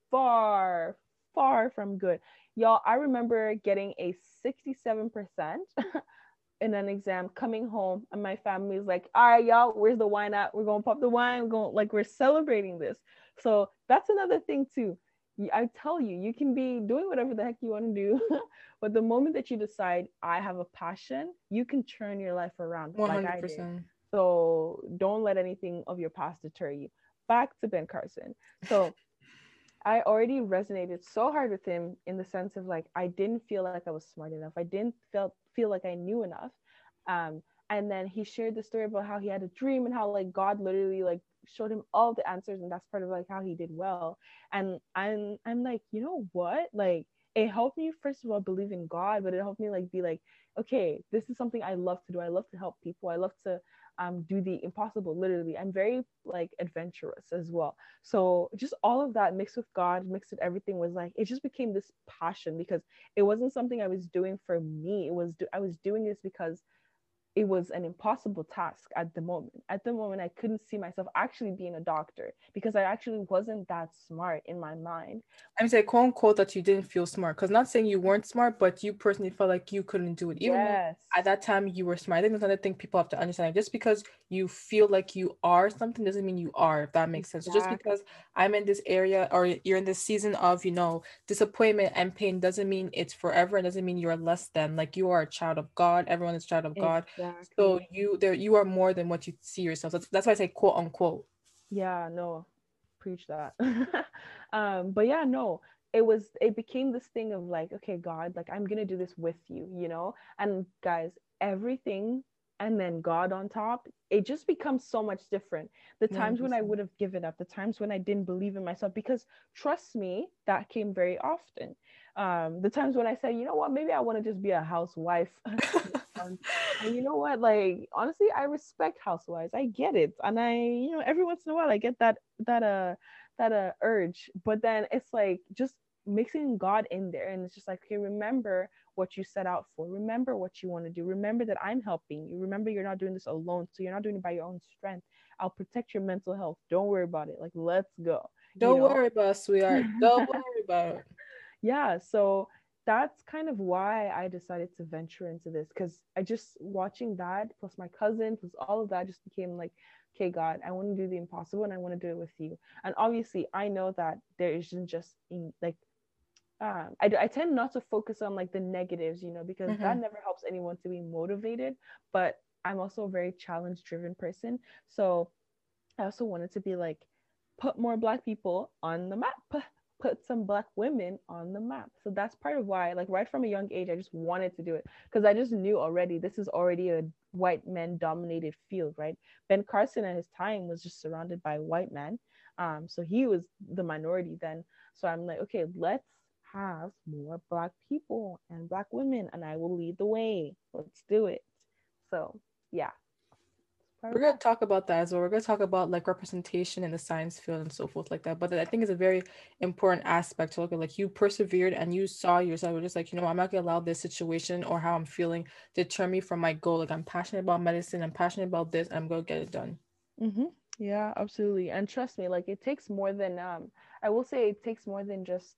[SPEAKER 2] far, far from good. Y'all, I remember getting a 67% in an exam, coming home, and my family's like, all right, y'all, where's the wine at? We're gonna pop the wine, we're going like we're celebrating this. So that's another thing too. I tell you, you can be doing whatever the heck you want to do, but the moment that you decide I have a passion, you can turn your life around 100%. like I did. So don't let anything of your past deter you. Back to Ben Carson. So I already resonated so hard with him in the sense of like I didn't feel like I was smart enough. I didn't felt feel like I knew enough. Um, and then he shared the story about how he had a dream and how like god literally like showed him all the answers and that's part of like how he did well and i'm i'm like you know what like it helped me first of all believe in god but it helped me like be like okay this is something i love to do i love to help people i love to um, do the impossible literally. I'm very like adventurous as well. So just all of that mixed with god mixed with everything was like it just became this passion because it wasn't something i was doing for me. It was i was doing this because it was an impossible task at the moment. At the moment, I couldn't see myself actually being a doctor because I actually wasn't that smart in my mind.
[SPEAKER 1] I'm saying, quote unquote, that you didn't feel smart because not saying you weren't smart, but you personally felt like you couldn't do it. Even yes. at that time you were smart. I think that's another thing people have to understand. Just because you feel like you are something doesn't mean you are, if that makes sense. So just because I'm in this area or you're in this season of, you know, disappointment and pain doesn't mean it's forever. It doesn't mean you're less than. Like you are a child of God. Everyone is a child of God. Exactly. So you there you are more than what you see yourself. That's, that's why I say quote unquote.
[SPEAKER 2] Yeah, no, preach that. um, but yeah, no, it was it became this thing of like, okay, God, like I'm gonna do this with you, you know? And guys, everything and then God on top, it just becomes so much different. The times 100%. when I would have given up, the times when I didn't believe in myself, because trust me, that came very often um, the times when I said, you know what, maybe I want to just be a housewife. and you know what, like honestly, I respect housewives. I get it, and I, you know, every once in a while I get that that uh that uh urge. But then it's like just mixing God in there, and it's just like, okay, remember what you set out for. Remember what you want to do. Remember that I'm helping you. Remember you're not doing this alone, so you're not doing it by your own strength. I'll protect your mental health. Don't worry about it. Like, let's go.
[SPEAKER 1] Don't you know? worry about it, sweetheart. Don't worry about it
[SPEAKER 2] yeah so that's kind of why i decided to venture into this because i just watching that plus my cousin plus all of that just became like okay god i want to do the impossible and i want to do it with you. And obviously i know that there isn't just in, like um, I, I tend not to focus on like the negatives you know because mm-hmm. that never helps anyone to be motivated but i'm also a very challenge driven person. So i also wanted to be like put more black people on the map put some black women on the map. So that's part of why, like right from a young age, I just wanted to do it because I just knew already this is already a white men dominated field, right? Ben Carson at his time was just surrounded by white men. Um, so he was the minority then. So I'm like, okay, let's have more black people and black women, and I will lead the way. Let's do it. So yeah,
[SPEAKER 1] we're gonna talk about that as well. We're gonna talk about like representation in the science field and so forth like that. But I think it's a very important aspect to look at. Like you persevered and you saw yourself. You're just like, you know, I'm not gonna allow this situation or how I'm feeling deter me from my goal. Like I'm passionate about medicine. I'm passionate about this. I'm gonna get it done.
[SPEAKER 2] Mm-hmm. Yeah, absolutely. And trust me, like it takes more than um. I will say it takes more than just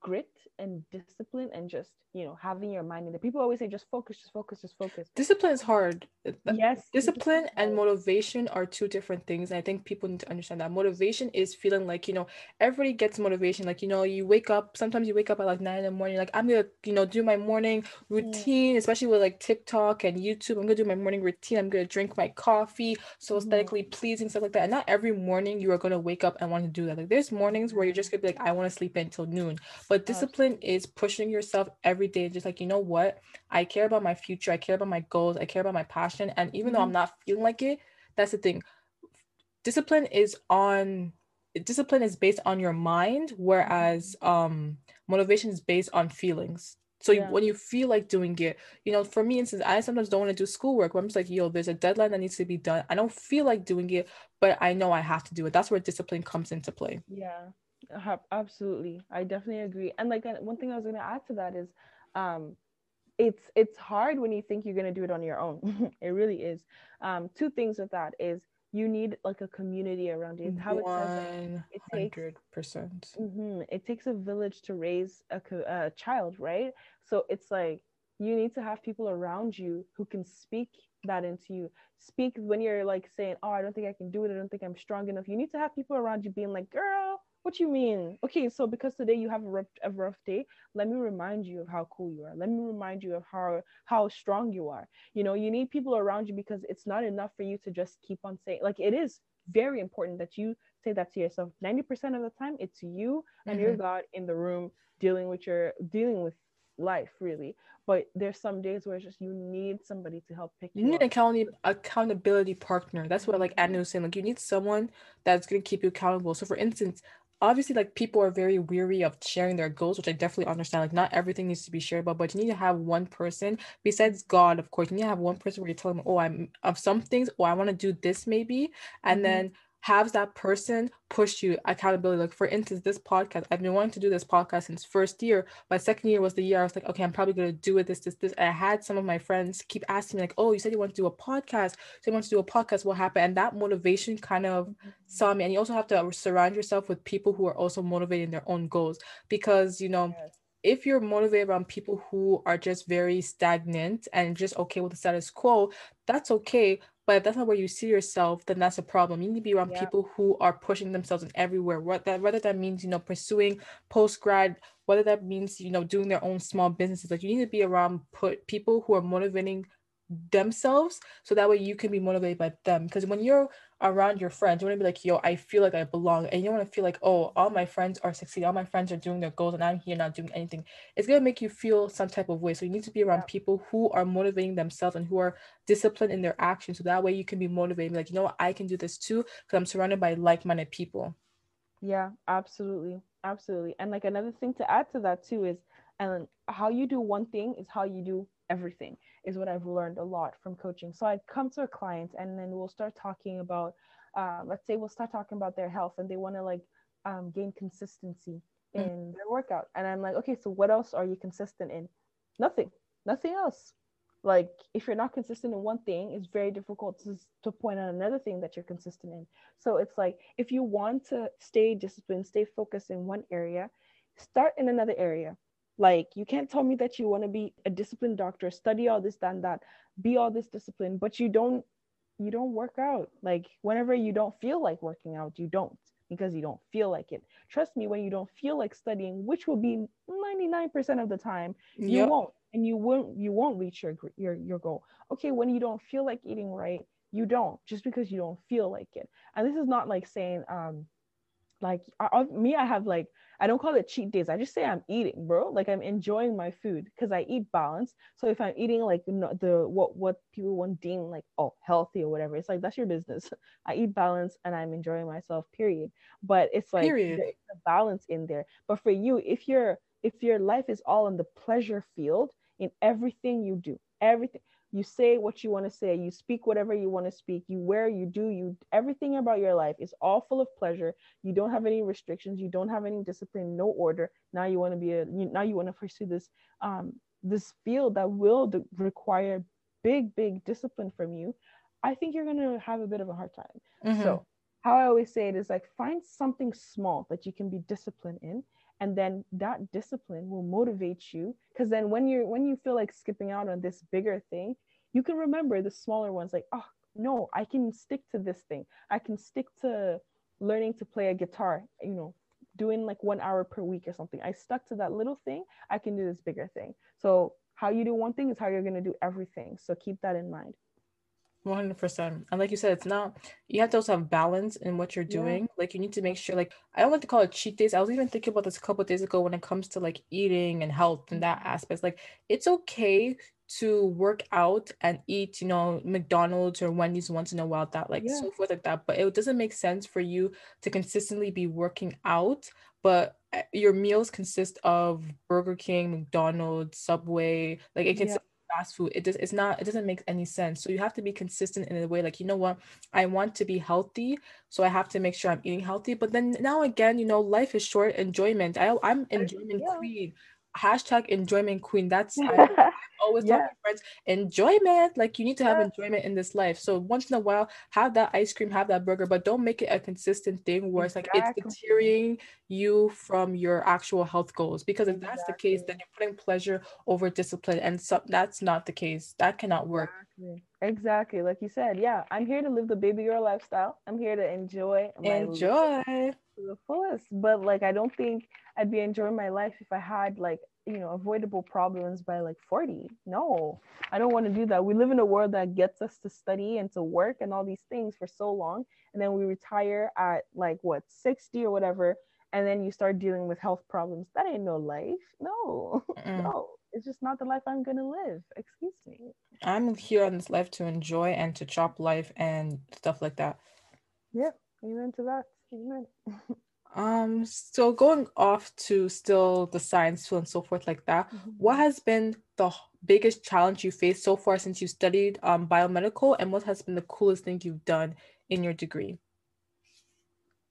[SPEAKER 2] grit and discipline and just you know having your mind in it people always say just focus just focus just focus.
[SPEAKER 1] Discipline is hard. Yes discipline and motivation are two different things and i think people need to understand that. Motivation is feeling like you know everybody gets motivation. Like you know you wake up sometimes you wake up at like nine in the morning like i'm gonna you know do my morning routine mm. especially with like tiktok and youtube. I'm gonna do my morning routine. I'm gonna drink my coffee so mm. aesthetically mm. pleasing stuff like that. And not every morning you are gonna wake up and want to do that. Like there's mornings where you're just gonna be like i want to sleep until noon. But discipline is pushing yourself every day just like you know what i care about my future i care about my goals i care about my passion and even mm-hmm. though i'm mm-hmm. not feeling like it that's the thing discipline is on discipline is based on your mind whereas um motivation is based on feelings so yeah. when you feel like doing it, you know, for me instance, I sometimes don't want to do schoolwork. But I'm just like, yo, there's a deadline that needs to be done. I don't feel like doing it, but I know I have to do it. That's where discipline comes into play.
[SPEAKER 2] Yeah, absolutely. I definitely agree. And like one thing I was going to add to that is, um, it's it's hard when you think you're going to do it on your own. It really is. Um two things with that is you need like a community around you. It's how it says it. Takes percent. Mm-hmm, it takes a village to raise a, a child right? So it's like you need to have people around you who can speak that into you. Speak when you're like saying oh i don't think i can do it. I don't think i'm strong enough. You need to have people around you being like girl what do you mean? Okay, so because today you have a rough, a rough day, let me remind you of how cool you are. Let me remind you of how how strong you are. You know, you need people around you because it's not enough for you to just keep on saying like it is very important that you say that to yourself. 90% of the time it's you and mm-hmm. your God in the room dealing with your dealing with life really but there's some days where it's just you need somebody to help pick
[SPEAKER 1] you
[SPEAKER 2] you
[SPEAKER 1] need an accountability accountability partner that's what like Anu was saying like you need someone that's going to keep you accountable so for instance obviously like people are very weary of sharing their goals which i definitely understand like not everything needs to be shared about but you need to have one person besides god of course you need to have one person where you tell them oh i'm of some things or oh, i want to do this maybe and mm-hmm. then have that person push you accountability. Like for instance, this podcast, I've been wanting to do this podcast since first year. My second year was the year I was like, okay, I'm probably gonna do it. This, this, this. And I had some of my friends keep asking me like, oh, you said you want to do a podcast. So you want to do a podcast. What happened? And that motivation kind of mm-hmm. saw me. And you also have to surround yourself with people who are also motivating their own goals because you know. Yes if you're motivated around people who are just very stagnant and just okay with the status quo, that's okay. But if that's not where you see yourself, then that's a problem. You need to be around yeah. people who are pushing themselves in everywhere. What that whether that means, you know, pursuing post grad, whether that means, you know, doing their own small businesses. Like you need to be around put people who are motivating themselves so that way you can be motivated by them. Because when you're around your friends you want to be like yo i feel like i belong and you want to feel like oh all my friends are succeeding. All my friends are doing their goals and i'm here not doing anything. It's going to make you feel some type of way. So you need to be around people who are motivating themselves and who are disciplined in their actions so that way you can be motivated like you know what? I can do this too because i'm surrounded by like-minded people.
[SPEAKER 2] Yeah absolutely absolutely. And like another thing to add to that too is and how you do one thing is how you do everything is what I've learned a lot from coaching. So I'd come to a client and then we'll start talking about, uh, let's say we'll start talking about their health and they want to like um, gain consistency mm. in mm. their workout. And I'm like, okay, so what else are you consistent in? Nothing, nothing else. Like if you're not consistent in one thing, it's very difficult to, to point out another thing that you're consistent in. So it's like if you want to stay disciplined, stay focused in one area, start in another area like you can't tell me that you want to be a disciplined doctor, study all this, and that, be all this discipline, but you don't you don't work out. Like whenever you don't feel like working out, you don't because you don't feel like it. Trust me, when you don't feel like studying, which will be 99% of the time, you yep. won't and you won't you won't reach your your your goal. Okay, when you don't feel like eating right, you don't just because you don't feel like it. And this is not like saying um like I, me i have like i don't call it cheat days i just say i'm eating bro. Like i'm enjoying my food because i eat balance so if i'm eating like the what what people want deem like oh healthy or whatever it's like that's your business. I eat balance and i'm enjoying myself period. But it's like period. there's a balance in there. But for you if your if your life is all in the pleasure field in everything you do everything you say what you want to say you speak whatever you want to speak you wear you do you everything about your life is all full of pleasure. You don't have any restrictions you don't have any discipline no order. Now you want to be a now you want to pursue this um this field that will de- require big big discipline from you. I think you're going to have a bit of a hard time. Mm-hmm. so how i always say it is like find something small that you can be disciplined in and then that discipline will motivate you because then when you're when you feel like skipping out on this bigger thing you can remember the smaller ones like oh no i can stick to this thing. I can stick to learning to play a guitar you know doing like one hour per week or something. I stuck to that little thing. I can do this bigger thing. So how you do one thing is how you're going to do everything. So keep that in mind.
[SPEAKER 1] 100% and like you said it's not you have to also have balance in what you're doing. Yeah. like you need to make sure like i don't like to call it cheat days. I was even thinking about this a couple days ago when it comes to like eating and health and that aspect. Like it's okay to work out and eat you know mcdonald's or wendy's once in a while that like yeah. so forth like that but it doesn't make sense for you to consistently be working out but eh, your meals consist of burger king mcdonald's subway like it can yeah fast food it does it's not it doesn't make any sense so you have to be consistent in a way like you know what i want to be healthy so i have to make sure i'm eating healthy but then now again you know life is short enjoyment i i'm enjoyment yeah. Hashtag enjoyment queen. That's I, always yeah. my friends enjoyment like you need to have yeah. enjoyment in this life. So once in a while have that ice cream have that burger but don't make it a consistent thing where it's like it's deterring you from your actual health goals. Because if that's the case then you're putting pleasure over discipline and so that's not the case. That cannot work.
[SPEAKER 2] Exactly. exactly. Like you said yeah i'm here to live the baby girl lifestyle. I'm here to enjoy
[SPEAKER 1] enjoy
[SPEAKER 2] to the fullest but like i don't think i'd be enjoying my life if i had like you know avoidable problems by like 40 no. I don't want to do that. We live in a world that gets us to study and to work and all these things for so long and then we retire at like what 60 or whatever and then you start dealing with health problems. That ain't no life. No. Mm no. It's just not the life I'm gonna live. Excuse me.
[SPEAKER 1] I'm here on this life to enjoy and to chop life and stuff like that.
[SPEAKER 2] Yeah, amen to that.
[SPEAKER 1] Um, so going off to still the science field and so forth like that, mm-hmm. what has been the biggest challenge you faced so far since you studied um biomedical and what has been the coolest thing you've done in your degree?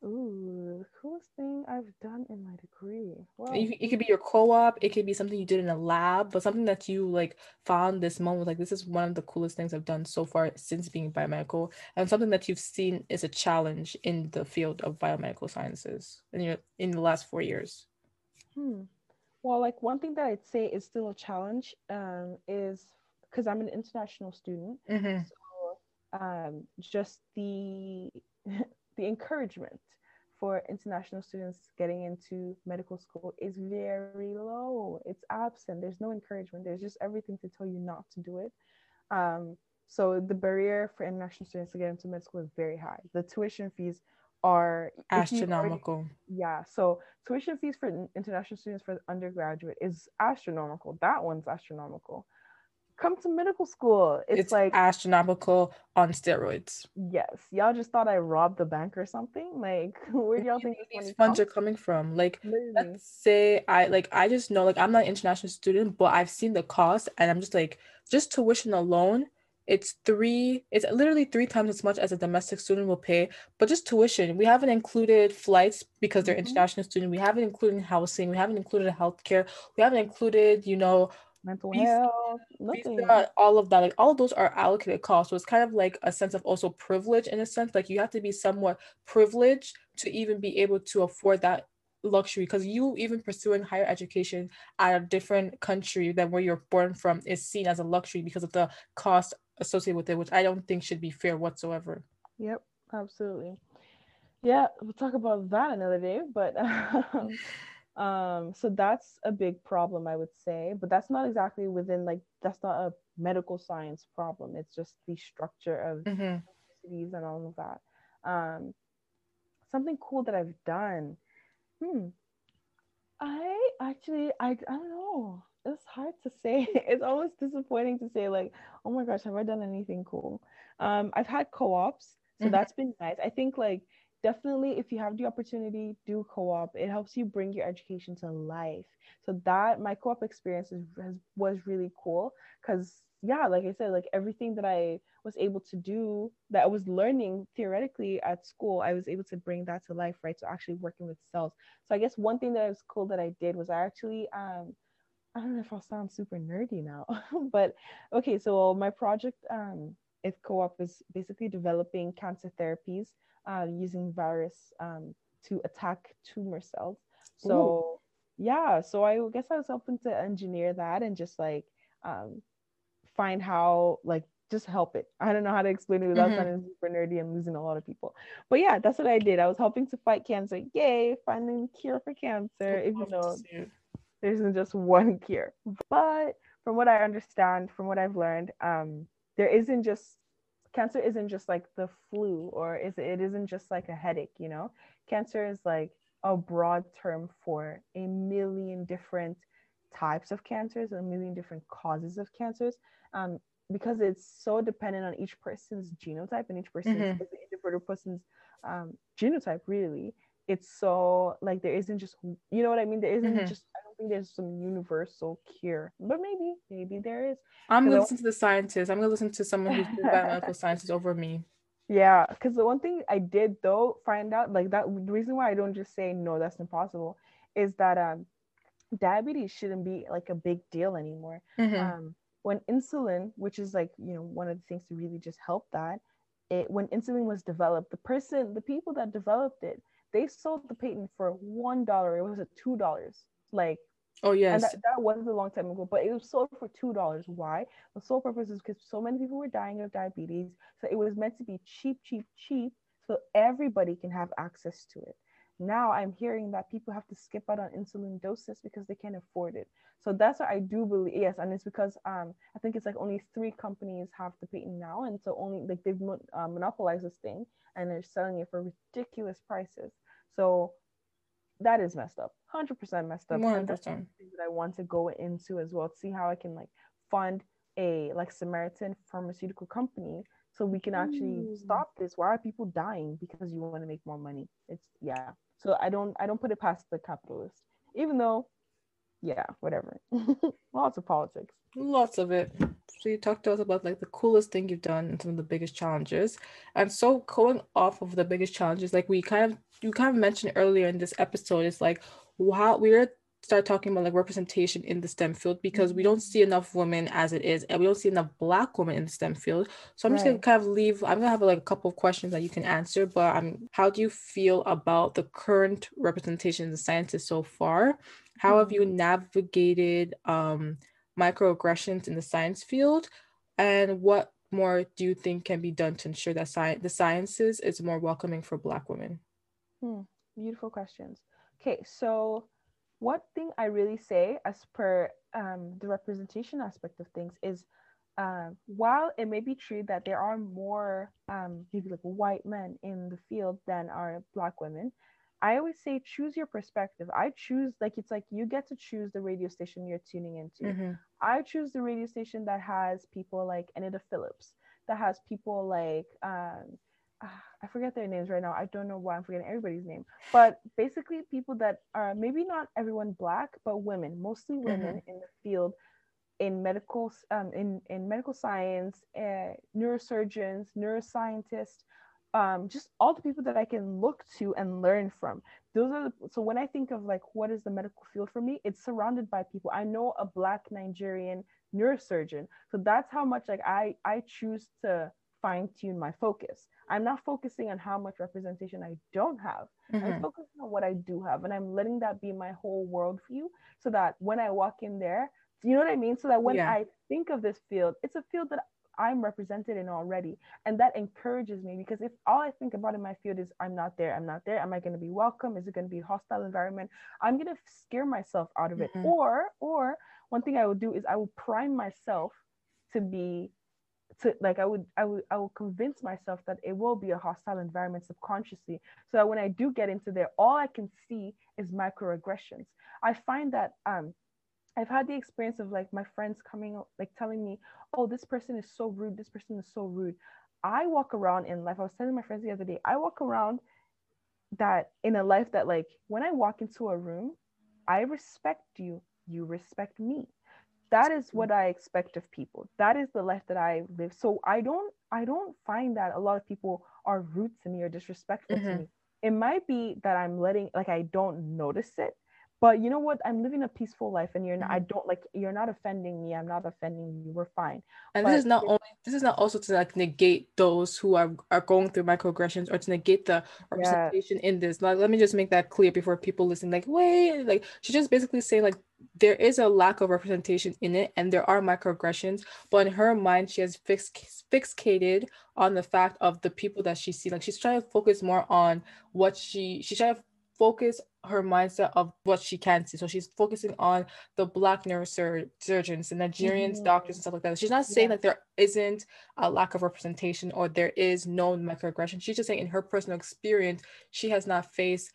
[SPEAKER 2] Ooh, the coolest thing I've done in my degree.
[SPEAKER 1] Well, it could be your co-op. It could be something you did in a lab, but something that you like found this moment like this is one of the coolest things I've done so far since being biomedical, and something that you've seen is a challenge in the field of biomedical sciences in your in the last four years.
[SPEAKER 2] Hmm. Well, like one thing that I'd say is still a challenge um, is because I'm an international student. Mm-hmm. So um, just the the encouragement for international students getting into medical school is very low. It's absent. There's no encouragement. There's just everything to tell you not to do it. Um, so the barrier for international students to get into med school is very high. The tuition fees are
[SPEAKER 1] astronomical.
[SPEAKER 2] Already, yeah. So tuition fees for international students for undergraduate is astronomical. That one's astronomical come to medical school. It's, it's, like
[SPEAKER 1] astronomical on steroids.
[SPEAKER 2] Yes, y'all just thought I robbed the bank or something. Like, where do y'all think
[SPEAKER 1] these funds are coming from? Like, Literally. let's say I like I just know like I'm not an international student, but I've seen the cost, and I'm just like just tuition alone. It's three. It's literally three times as much as a domestic student will pay. But just tuition, we haven't included flights because they're mm-hmm. international student. We haven't included housing. We haven't included healthcare. We haven't included, you know,
[SPEAKER 2] mental health, nothing.
[SPEAKER 1] all of that, like all of those are allocated costs. So it's kind of like a sense of also privilege in a sense. Like you have to be somewhat privileged to even be able to afford that luxury because you even pursuing higher education at a different country than where you're born from is seen as a luxury because of the cost associated with it, which I don't think should be fair whatsoever.
[SPEAKER 2] Yep, absolutely. Yeah, we'll talk about that another day, but um, um so that's a big problem i would say but that's not exactly within like that's not a medical science problem. It's just the structure of mm-hmm. cities and all of that. Um something cool that i've done hmm i actually i, I don't know. It's hard to say. It's almost disappointing to say like oh my gosh have i done anything cool? Um i've had co-ops so mm-hmm. that's been nice. I think like definitely if you have the opportunity do co-op. It helps you bring your education to life. So that my co-op experience is, has, was really cool because yeah like i said like everything that i was able to do that i was learning theoretically at school i was able to bring that to life right? So actually working with cells. So i guess one thing that was cool that i did was i actually um i don't know if i'll sound super nerdy now but okay so my project um if co-op is basically developing cancer therapies uh, using virus um, to attack tumor cells. So Ooh. yeah, so I guess I was hoping to engineer that and just like um, find how like just help it. I don't know how to explain it without mm-hmm. sounding super nerdy and losing a lot of people. But yeah, that's what I did. I was helping to fight cancer. Yay, finding the cure for cancer. Even though there isn't just one cure. But from what I understand, from what I've learned, um, there isn't just cancer isn't just like the flu or is it isn't just like a headache you know cancer is like a broad term for a million different types of cancers a million different causes of cancers um, because it's so dependent on each person's genotype and each person's mm-hmm. person's um, genotype really it's so like there isn't just you know what i mean there isn't mm-hmm. just I don't think there's some universal cure, but maybe, maybe there is.
[SPEAKER 1] I'm gonna listen to the scientists. I'm gonna listen to someone who's biomedical sciences over me.
[SPEAKER 2] Yeah, because the one thing I did though find out like that the reason why I don't just say no, that's impossible, is that um diabetes shouldn't be like a big deal anymore. Mm-hmm. Um, when insulin, which is like you know one of the things to really just help that, it when insulin was developed, the person, the people that developed it, they sold the patent for one dollar. It was at two dollars. Like,
[SPEAKER 1] oh yes,
[SPEAKER 2] that, that was a long time ago, but it was sold for two dollars. Why? The sole purpose is because so many people were dying of diabetes, so it was meant to be cheap, cheap, cheap, so everybody can have access to it. Now I'm hearing that people have to skip out on insulin doses because they can't afford it. So that's what I do believe. Yes, and it's because um I think it's like only three companies have the patent now, and so only like they've uh, monopolized this thing and they're selling it for ridiculous prices. So that is messed up. 100% messed up.
[SPEAKER 1] 100%.
[SPEAKER 2] And that's something that I want to go into as well to see how I can like fund a like Samaritan pharmaceutical company so we can actually
[SPEAKER 1] Ooh.
[SPEAKER 2] stop this. Why are people dying because you want to make more money? It's yeah. So I don't I don't put it past the capitalist, even though, yeah, whatever. Lots of politics.
[SPEAKER 1] Lots of it. So you talked to us about like the coolest thing you've done and some of the biggest challenges. And so going off of the biggest challenges, like we kind of you kind of mentioned earlier in this episode, it's like wow, we're start talking about like representation in the STEM field because we don't see enough women as it is, and we don't see enough Black women in the STEM field. So I'm just gonna kind of leave. I'm gonna have like a couple of questions that you can answer. But um, how do you feel about the current representation in the sciences so far? How have you navigated um microaggressions in the science field, and what more do you think can be done to ensure that science the sciences is more welcoming for Black women?
[SPEAKER 2] Beautiful questions. Okay, so one thing I really say, as per um, the representation aspect of things, is uh, while it may be true that there are more um, maybe like white men in the field than are black women, I always say choose your perspective. I choose like it's like you get to choose the radio station you're tuning into.
[SPEAKER 1] Mhm.
[SPEAKER 2] I choose the radio station that has people like Anita Phillips, that has people like um, ah, I forget their names right now. I don't know why I'm forgetting everybody's name, but basically people that are maybe not everyone black, but women, mostly women in the field, in medical um, in in medical science, uh, neurosurgeons, neuroscientists. Um, just all the people that I can look to and learn from. Those are the, so when I think of like what is the medical field for me, it's surrounded by people. I know a black Nigerian neurosurgeon, so that's how much like I I choose to fine tune my focus. I'm not focusing on how much representation I don't have. I'm
[SPEAKER 1] Mhm.
[SPEAKER 2] focusing on what I do have, and I'm letting that be my whole worldview, so that when I walk in there, you know what I mean. So that when
[SPEAKER 1] Yeah.
[SPEAKER 2] I think of this field, it's a field that I'm represented in already, and that encourages me because if all I think about in my field is I'm not there, I'm not there, am I going to be welcome? Is it going to be a hostile environment? I'm going to scare myself out of it.
[SPEAKER 1] Mhm.
[SPEAKER 2] Or, or one thing I would do is I will prime myself to be to like I would I would I will convince myself that it will be a hostile environment subconsciously so that when I do get into there all I can see is microaggressions. I find that um I've had the experience of like my friends coming like telling me, "Oh, this person is so rude. This person is so rude." I walk around in life. I was telling my friends the other day. I walk around that in a life that like when I walk into a room, I respect you. You respect me. That is what I expect of people. That is the life that I live. So I don't I don't find that a lot of people are rude to me or disrespectful to
[SPEAKER 1] Mhm.
[SPEAKER 2] me. It might be that I'm letting like I don't notice it, but you know what? I'm living a peaceful life, and you're not, I mm-hmm. don't like you're not offending me. I'm not offending you. We're fine.
[SPEAKER 1] And
[SPEAKER 2] But
[SPEAKER 1] this is not only this is not also to like negate those who are are going through microaggressions or to negate the representation in this. Like, let me just make that clear before people listen. Like, wait, like she's just basically saying like there is a lack of representation in it, and there are microaggressions. But in her mind, she has fixed fixated on the fact of the people that she sees. Like she's trying to focus more on what she she's trying to focus her mindset of what she can see. So she's focusing on the black neurosurgeons, the Nigerians,
[SPEAKER 2] Mhm.
[SPEAKER 1] doctors, and stuff like that. She's not saying
[SPEAKER 2] Yeah.
[SPEAKER 1] that there isn't a lack of representation or there is no microaggression. She's just saying in her personal experience, she has not faced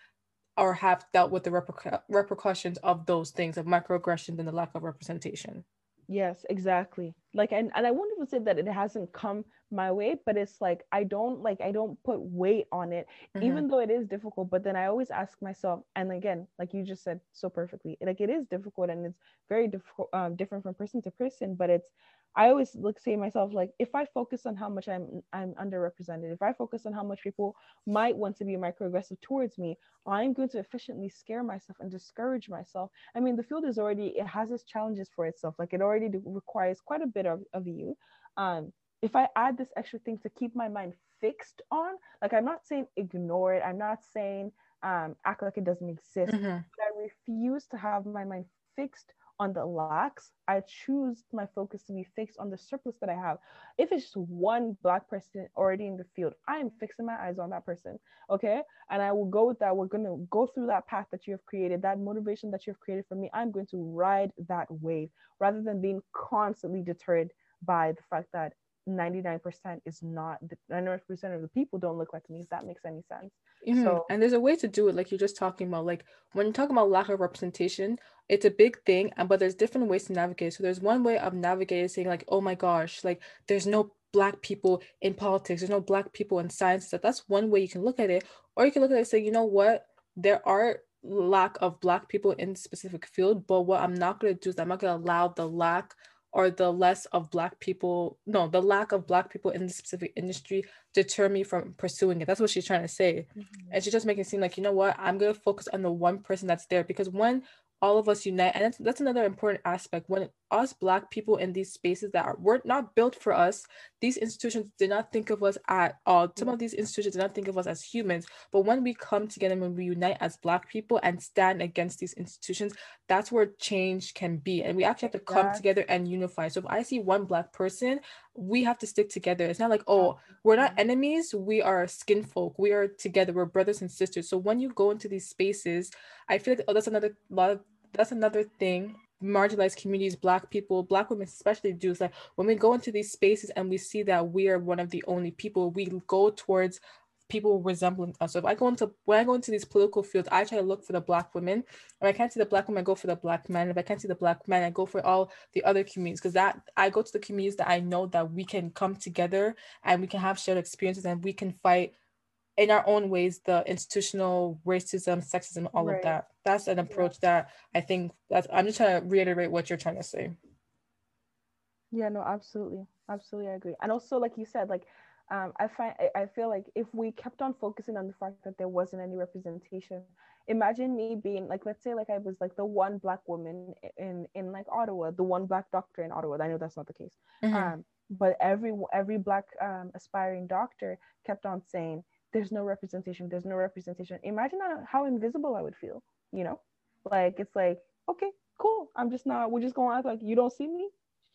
[SPEAKER 1] or have dealt with the repercu- repercussions of those things of microaggressions and the lack of representation.
[SPEAKER 2] Yes, exactly. Like and, and I won't even say that it hasn't come my way, but it's like I don't like I don't put weight on it,
[SPEAKER 1] Mhm.
[SPEAKER 2] even though it is difficult. But then I always ask myself, and again, like you just said so perfectly, like it is difficult and it's very um, different from person to person. But it's I always look say to myself like if I focus on how much I'm I'm underrepresented, if I focus on how much people might want to be microaggressive towards me, I'm going to efficiently scare myself and discourage myself. I mean, the field is already it has its challenges for itself. Like it already requires quite a bit of, of you. Um, if I add this extra thing to keep my mind fixed on, like I'm not saying ignore it. I'm not saying um, act like it doesn't exist.
[SPEAKER 1] Mhm.
[SPEAKER 2] But I refuse to have my mind fixed on the lacks. I choose my focus to be fixed on the surplus that I have. If it's just one black person already in the field, I am fixing my eyes on that person. Okay. And I will go with that. We're going to go through that path that you have created, that motivation that you have created for me. I'm going to ride that wave rather than being constantly deterred by the fact that 99% is not 99% of the people don't look like me if that makes any sense.
[SPEAKER 1] Mm-hmm. so and there's a way to do it like you're just talking about like when you're talking about lack of representation it's a big thing and but there's different ways to navigate. So there's one way of navigating saying like oh my gosh like there's no black people in politics there's no black people in science. That that's one way you can look at it. Or you can look at it and say you know what? There are lack of black people in specific field but what i'm not going to do is i'm not going to allow the lack or the less of black people no the lack of black people in the specific industry deter me from pursuing it. That's what she's trying to say. Mm-hmm. and she's just making it seem like you know what? I'm going to focus on the one person that's there. Because when all of us unite and that's, that's another important aspect. When us black people in these spaces that are were not built for us these institutions did not think of us at all. Some of these institutions did not think of us as humans but when we come together and when we unite as black people and stand against these institutions that's where change can be and we actually have to come yeah. together and unify. So if i see one black person we have to stick together. It's not like oh we're not mm-hmm. enemies we are skin folk. We are together. We're brothers and sisters. So when you go into these spaces i feel like oh that's another lot of that's another thing. Marginalized communities black people black women especially do is like when we go into these spaces and we see that we are one of the only people we go towards people resembling us. So if i go into when i go into these political fields i try to look for the black women. If i can't see the black woman i go for the black man if i can't see the black man i go for all the other communities because that i go to the communities that i know that we can come together and we can have shared experiences and we can fight in our own ways the institutional racism sexism all right. of that that's an approach yeah. that i think that's i'm just trying to reiterate what you're trying to say
[SPEAKER 2] yeah no absolutely absolutely i agree and also like you said like um, I find I feel like if we kept on focusing on the fact that there wasn't any representation, imagine me being like, let's say like I was like the one black woman in in like Ottawa, the one black doctor in Ottawa. I know that's not the case, mm-hmm. um, but every every black um, aspiring doctor kept on saying, there's no representation there's no representation. Imagine how invisible i would feel you know? Like it's like okay cool. I'm just not we're just going to act like you don't see me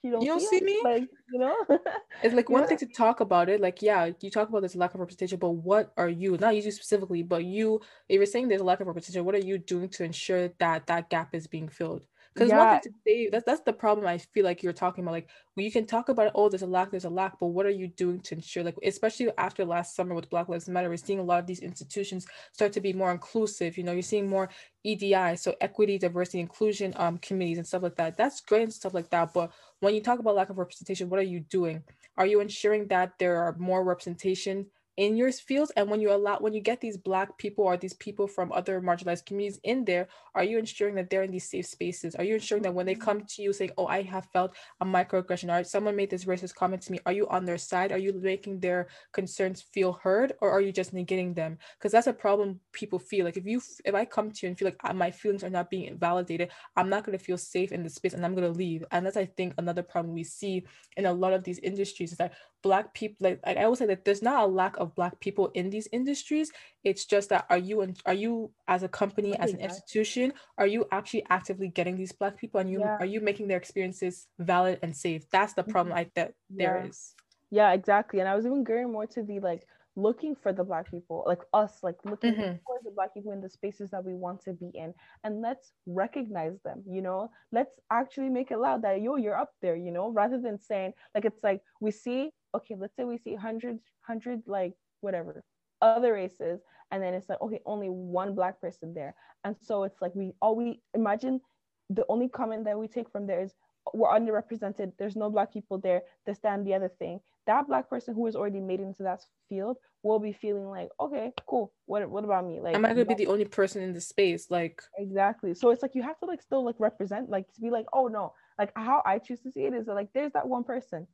[SPEAKER 1] you don't, you don't see, see me
[SPEAKER 2] like you know
[SPEAKER 1] it's like one yeah. thing to talk about it like yeah you talk about this lack of representation but what are you not you specifically but you if you're saying there's a lack of representation what are you doing to ensure that that gap is being filled because yeah. one thing to say that's that's the problem I feel like you're talking about. Like well, you can talk about oh, there's a lack, there's a lack, but what are you doing to ensure like especially after last summer with Black Lives Matter, we're seeing a lot of these institutions start to be more inclusive. You know, you're seeing more EDI, so equity, diversity, inclusion um committees and stuff like that. That's great and stuff like that. But when you talk about lack of representation, what are you doing? Are you ensuring that there are more representation in your fields and when you allow when you get these black people or these people from other marginalized communities in there are you ensuring that they're in these safe spaces? Are you ensuring that when they come to you saying oh i have felt a microaggression or someone made this racist comment to me are you on their side? Are you making their concerns feel heard or are you just negating them? Because that's a problem people feel like if you if i come to you and feel like uh, my feelings are not being validated i'm not going to feel safe in the space and i'm going to leave. And that's i think another problem we see in a lot of these industries is that black people like i always say that there's not a lack of black people in these industries it's just that are you and are you as a company as an institution are you actually actively getting these black people and you yeah. are you making their experiences valid and safe that's the problem mm-hmm. i that there
[SPEAKER 2] yeah.
[SPEAKER 1] is.
[SPEAKER 2] yeah exactly and i was even going more to the like looking for the black people like us like looking mm-hmm. for the black people in the spaces that we want to be in and let's recognize them you know let's actually make it loud that yo you're up there you know rather than saying like it's like we see okay let's say we see hundreds, 100 like whatever other races and then it's like okay only one black person there. And so it's like we all we imagine the only comment that we take from there is we're underrepresented there's no black people there this that and the other thing. That black person who has already made it into that field will be feeling like okay cool what what about me? Like
[SPEAKER 1] am i gonna be the only person in the space? Like
[SPEAKER 2] exactly. So it's like you have to like still like represent like to be like oh no. Like how i choose to see it is like there's that one person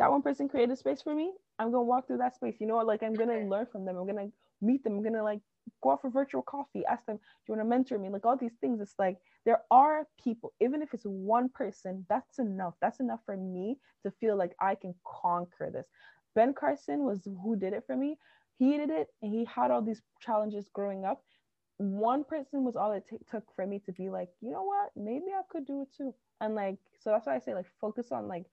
[SPEAKER 2] that one person created space for me i'm gonna walk through that space. You know like i'm gonna learn from them. I'm gonna meet them. I'm gonna like go out for virtual coffee ask them do you want to mentor me? Like all these things. It's like there are people even if it's one person that's enough. That's enough for me to feel like i can conquer this. Ben carson was who did it for me. He did it and he had all these challenges growing up. One person was all it t- took for me to be like you know what? Maybe i could do it too. And like so that's why i say like focus on like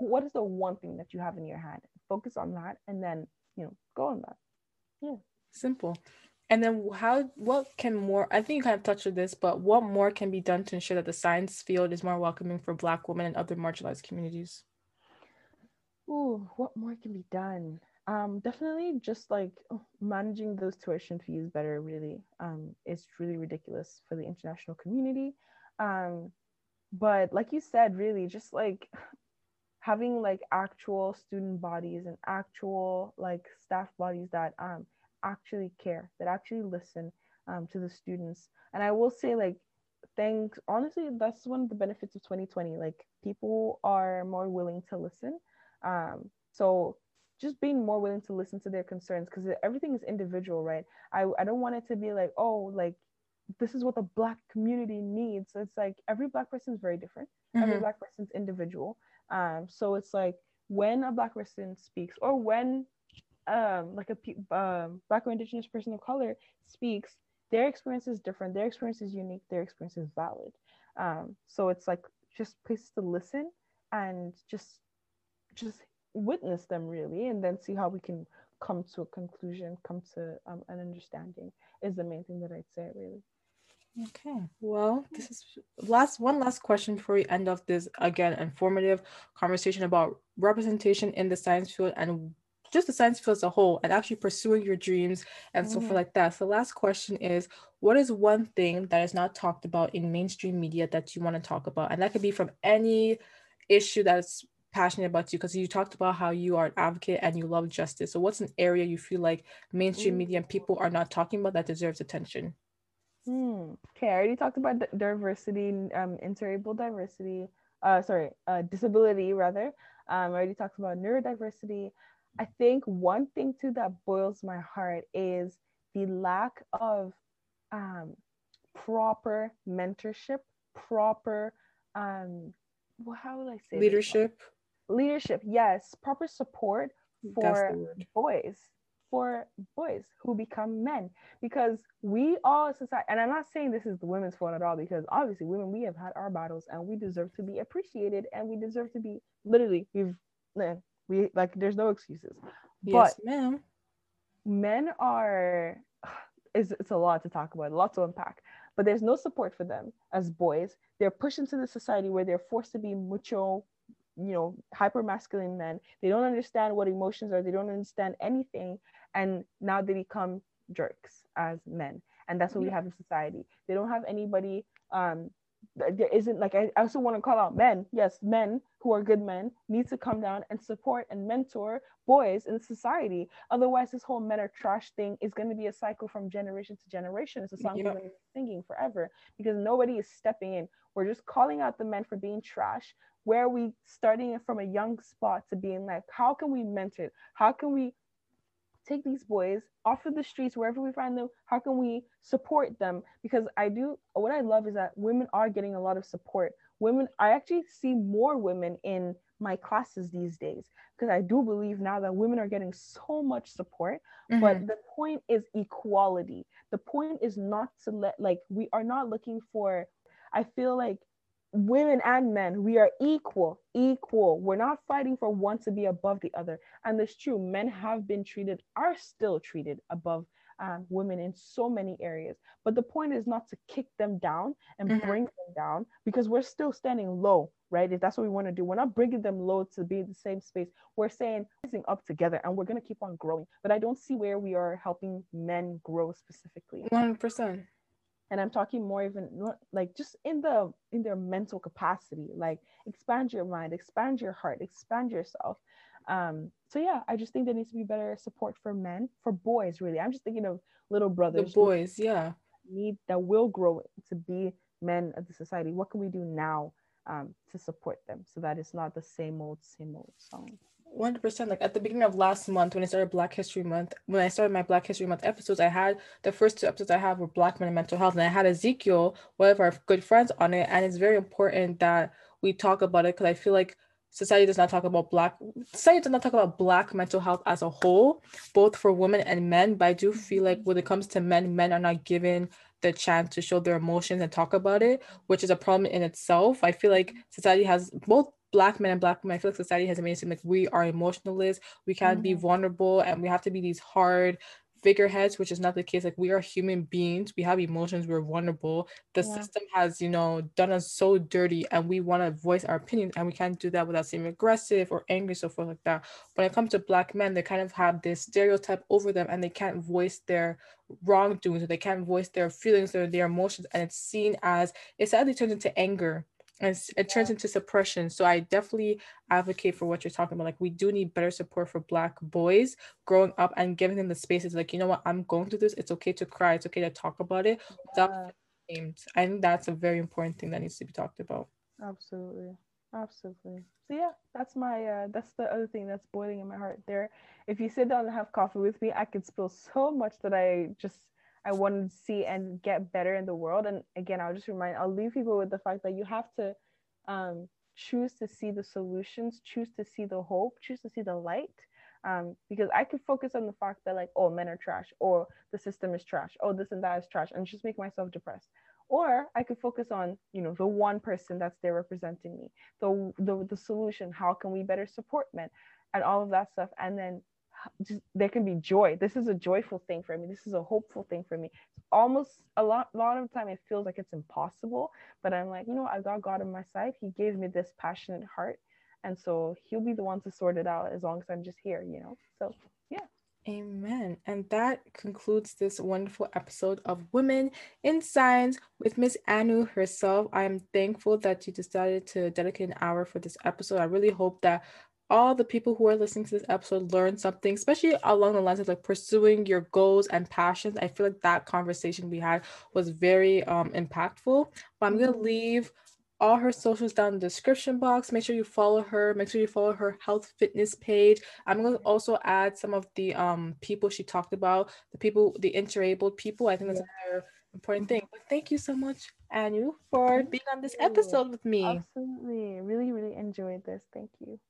[SPEAKER 2] what is the one thing that you have in your hand focus on that and then you know go on that yeah
[SPEAKER 1] simple and then how what can more I think you kind of touched on this, but what more can be done to ensure that the science field is more welcoming for black women and other marginalized communities?
[SPEAKER 2] Ooh, what more can be done? Um, definitely just like managing those tuition fees better. Really, um, it's really ridiculous for the international community. Um, but like you said, really, just like having like actual student bodies and actual like staff bodies that um actually care, that actually listen um, to the students. And I will say, like, thanks. Honestly, that's one of the benefits of 2020. Like, people are more willing to listen. Um, so just being more willing to listen to their concerns because everything is individual, right? I, I don't want it to be like, oh, like this is what the black community needs. So it's like every black person is very different. Mm-hmm. Every black person's individual. Um, so it's like when a black person speaks or when um, like a um, black or indigenous person of color speaks, their experience is different. Their experience is unique. Their experience is valid. Um, so it's like just places to listen and just just witness them really, and then see how we can come to a conclusion, come to um, an understanding is the main thing that I'd say really.
[SPEAKER 1] Okay. Well, this is last one last question before we end off this again informative conversation about representation in the science field and just the science field as a whole and actually pursuing your dreams and mm. so forth like that. So last question is what is one thing that is not talked about in mainstream media that you want to talk about? And that could be from any issue that's passionate about you because you talked about how you are an advocate and you love justice. So what's an area you feel like mainstream media and people are not talking about that deserves attention?
[SPEAKER 2] Hmm. Okay, I already talked about diversity, um, interable diversity. Uh, sorry, uh, disability rather. Um, I already talked about neurodiversity. I think one thing too that boils my heart is the lack of um, proper mentorship, proper um, well, how would I say
[SPEAKER 1] leadership?
[SPEAKER 2] Leadership, yes, proper support for boys for boys who become men because we all society and i'm not saying this is the women's fault at all because obviously women we have had our battles and we deserve to be appreciated and we deserve to be literally we've we like there's no excuses.
[SPEAKER 1] Yes, but ma'am.
[SPEAKER 2] men are it's, it's a lot to talk about a lot to unpack but there's no support for them as boys. They're pushed into the society where they're forced to be macho you know hyper masculine men. They don't understand what emotions are. They don't understand anything and now they become jerks as men. And that's what yeah. we have in society. They don't have anybody um there isn't like I, I also want to call out men. Yes men who are good men need to come down and support and mentor boys in society. Otherwise this whole men are trash thing is going to be a cycle from generation to generation. It's a song we're singing forever because nobody is stepping in. We're just calling out the men for being trash. Where are we starting from a young spot to being like how can we mentor? How can we take these boys off of the streets wherever we find them how can we support them? Because i do what i love is that women are getting a lot of support. Women i actually see more women in my classes these days because i do believe now that women are getting so much support mm-hmm. but the point is equality. The point is not to let like we are not looking for i feel like women and men we are equal equal. We're not fighting for one to be above the other. And it's true men have been treated are still treated above um, women in so many areas. But the point is not to kick them down and mm-hmm. bring them down because we're still standing low right? If that's what we want to do. We're not bringing them low to be in the same space. We're saying rising up together and we're going to keep on growing. But i don't see where we are helping men grow specifically.
[SPEAKER 1] 100%
[SPEAKER 2] and i'm talking more even like just in the in their mental capacity like expand your mind expand your heart expand yourself. Um so yeah i just think there needs to be better support for men for boys really. I'm just thinking of little brothers
[SPEAKER 1] the boys yeah.
[SPEAKER 2] need that will grow to be men of the society. What can we do now um, to support them? So that it's not the same old same old song
[SPEAKER 1] 100% like at the beginning of last month when i started black history month when i started my black history month episodes i had the first two episodes i have were black men and mental health and i had ezekiel one of our good friends on it and it's very important that we talk about it because i feel like society does not talk about black society does not talk about black mental health as a whole both for women and men but i do mm-hmm. feel like when it comes to men men are not given the chance to show their emotions and talk about it which is a problem in itself. I feel like mm-hmm. society has both black men and black women, I feel like society has made it seem like we are emotionalists, we can't mm-hmm. be vulnerable, and we have to be these hard figureheads, which is not the case. Like we are human beings, we have emotions, we're vulnerable. The yeah. system has, you know, done us so dirty, and we want to voice our opinions, and we can't do that without seeming aggressive or angry, so forth like that. When it comes to black men, they kind of have this stereotype over them, and they can't voice their wrongdoings, or they can't voice their feelings or their emotions, and it's seen as it sadly turns into anger and it turns into suppression. So I definitely advocate for what you're talking about. Like we do need better support for Black boys growing up and giving them the spaces. Like you know what, I'm going through this. It's okay to cry. It's okay to talk about it without yeah. I think that's a very important thing that needs to be talked about.
[SPEAKER 2] Absolutely, absolutely. So yeah, that's my uh, that's the other thing that's boiling in my heart. There, if you sit down and have coffee with me, I could spill so much that I just I want to see and get better in the world. And again, I'll just remind, I'll leave people with the fact that you have to um, choose to see the solutions, choose to see the hope, choose to see the light. Um, because I could focus on the fact that like, oh, men are trash, or the system is trash, oh, this and that is trash, and just make myself depressed. Or I could focus on, you know, the one person that's there representing me, the the, the solution. How can we better support men, and all of that stuff, and then just, there can be joy. This is a joyful thing for me. This is a hopeful thing for me. Almost a lot, lot of time it feels like it's impossible, but I'm like, you know, I got God on my side. He gave me this passionate heart, and so He'll be the one to sort it out as long as I'm just here, you know. So yeah.
[SPEAKER 1] Amen. And that concludes this wonderful episode of Women in Science with Miss Anu herself. I am thankful that you decided to dedicate an hour for this episode. I really hope that all the people who are listening to this episode learn something, especially along the lines of like pursuing your goals and passions. I feel like that conversation we had was very um, impactful. But I'm gonna mm-hmm. leave all her socials down in the description box. Make sure you follow her. Make sure you follow her health fitness page. I'm gonna also add some of the um people she talked about, the people, the interabled people. I think that's another important thing. But thank you so much, Anu, for being on this episode with me.
[SPEAKER 2] Absolutely. Really, really enjoyed this. Thank you.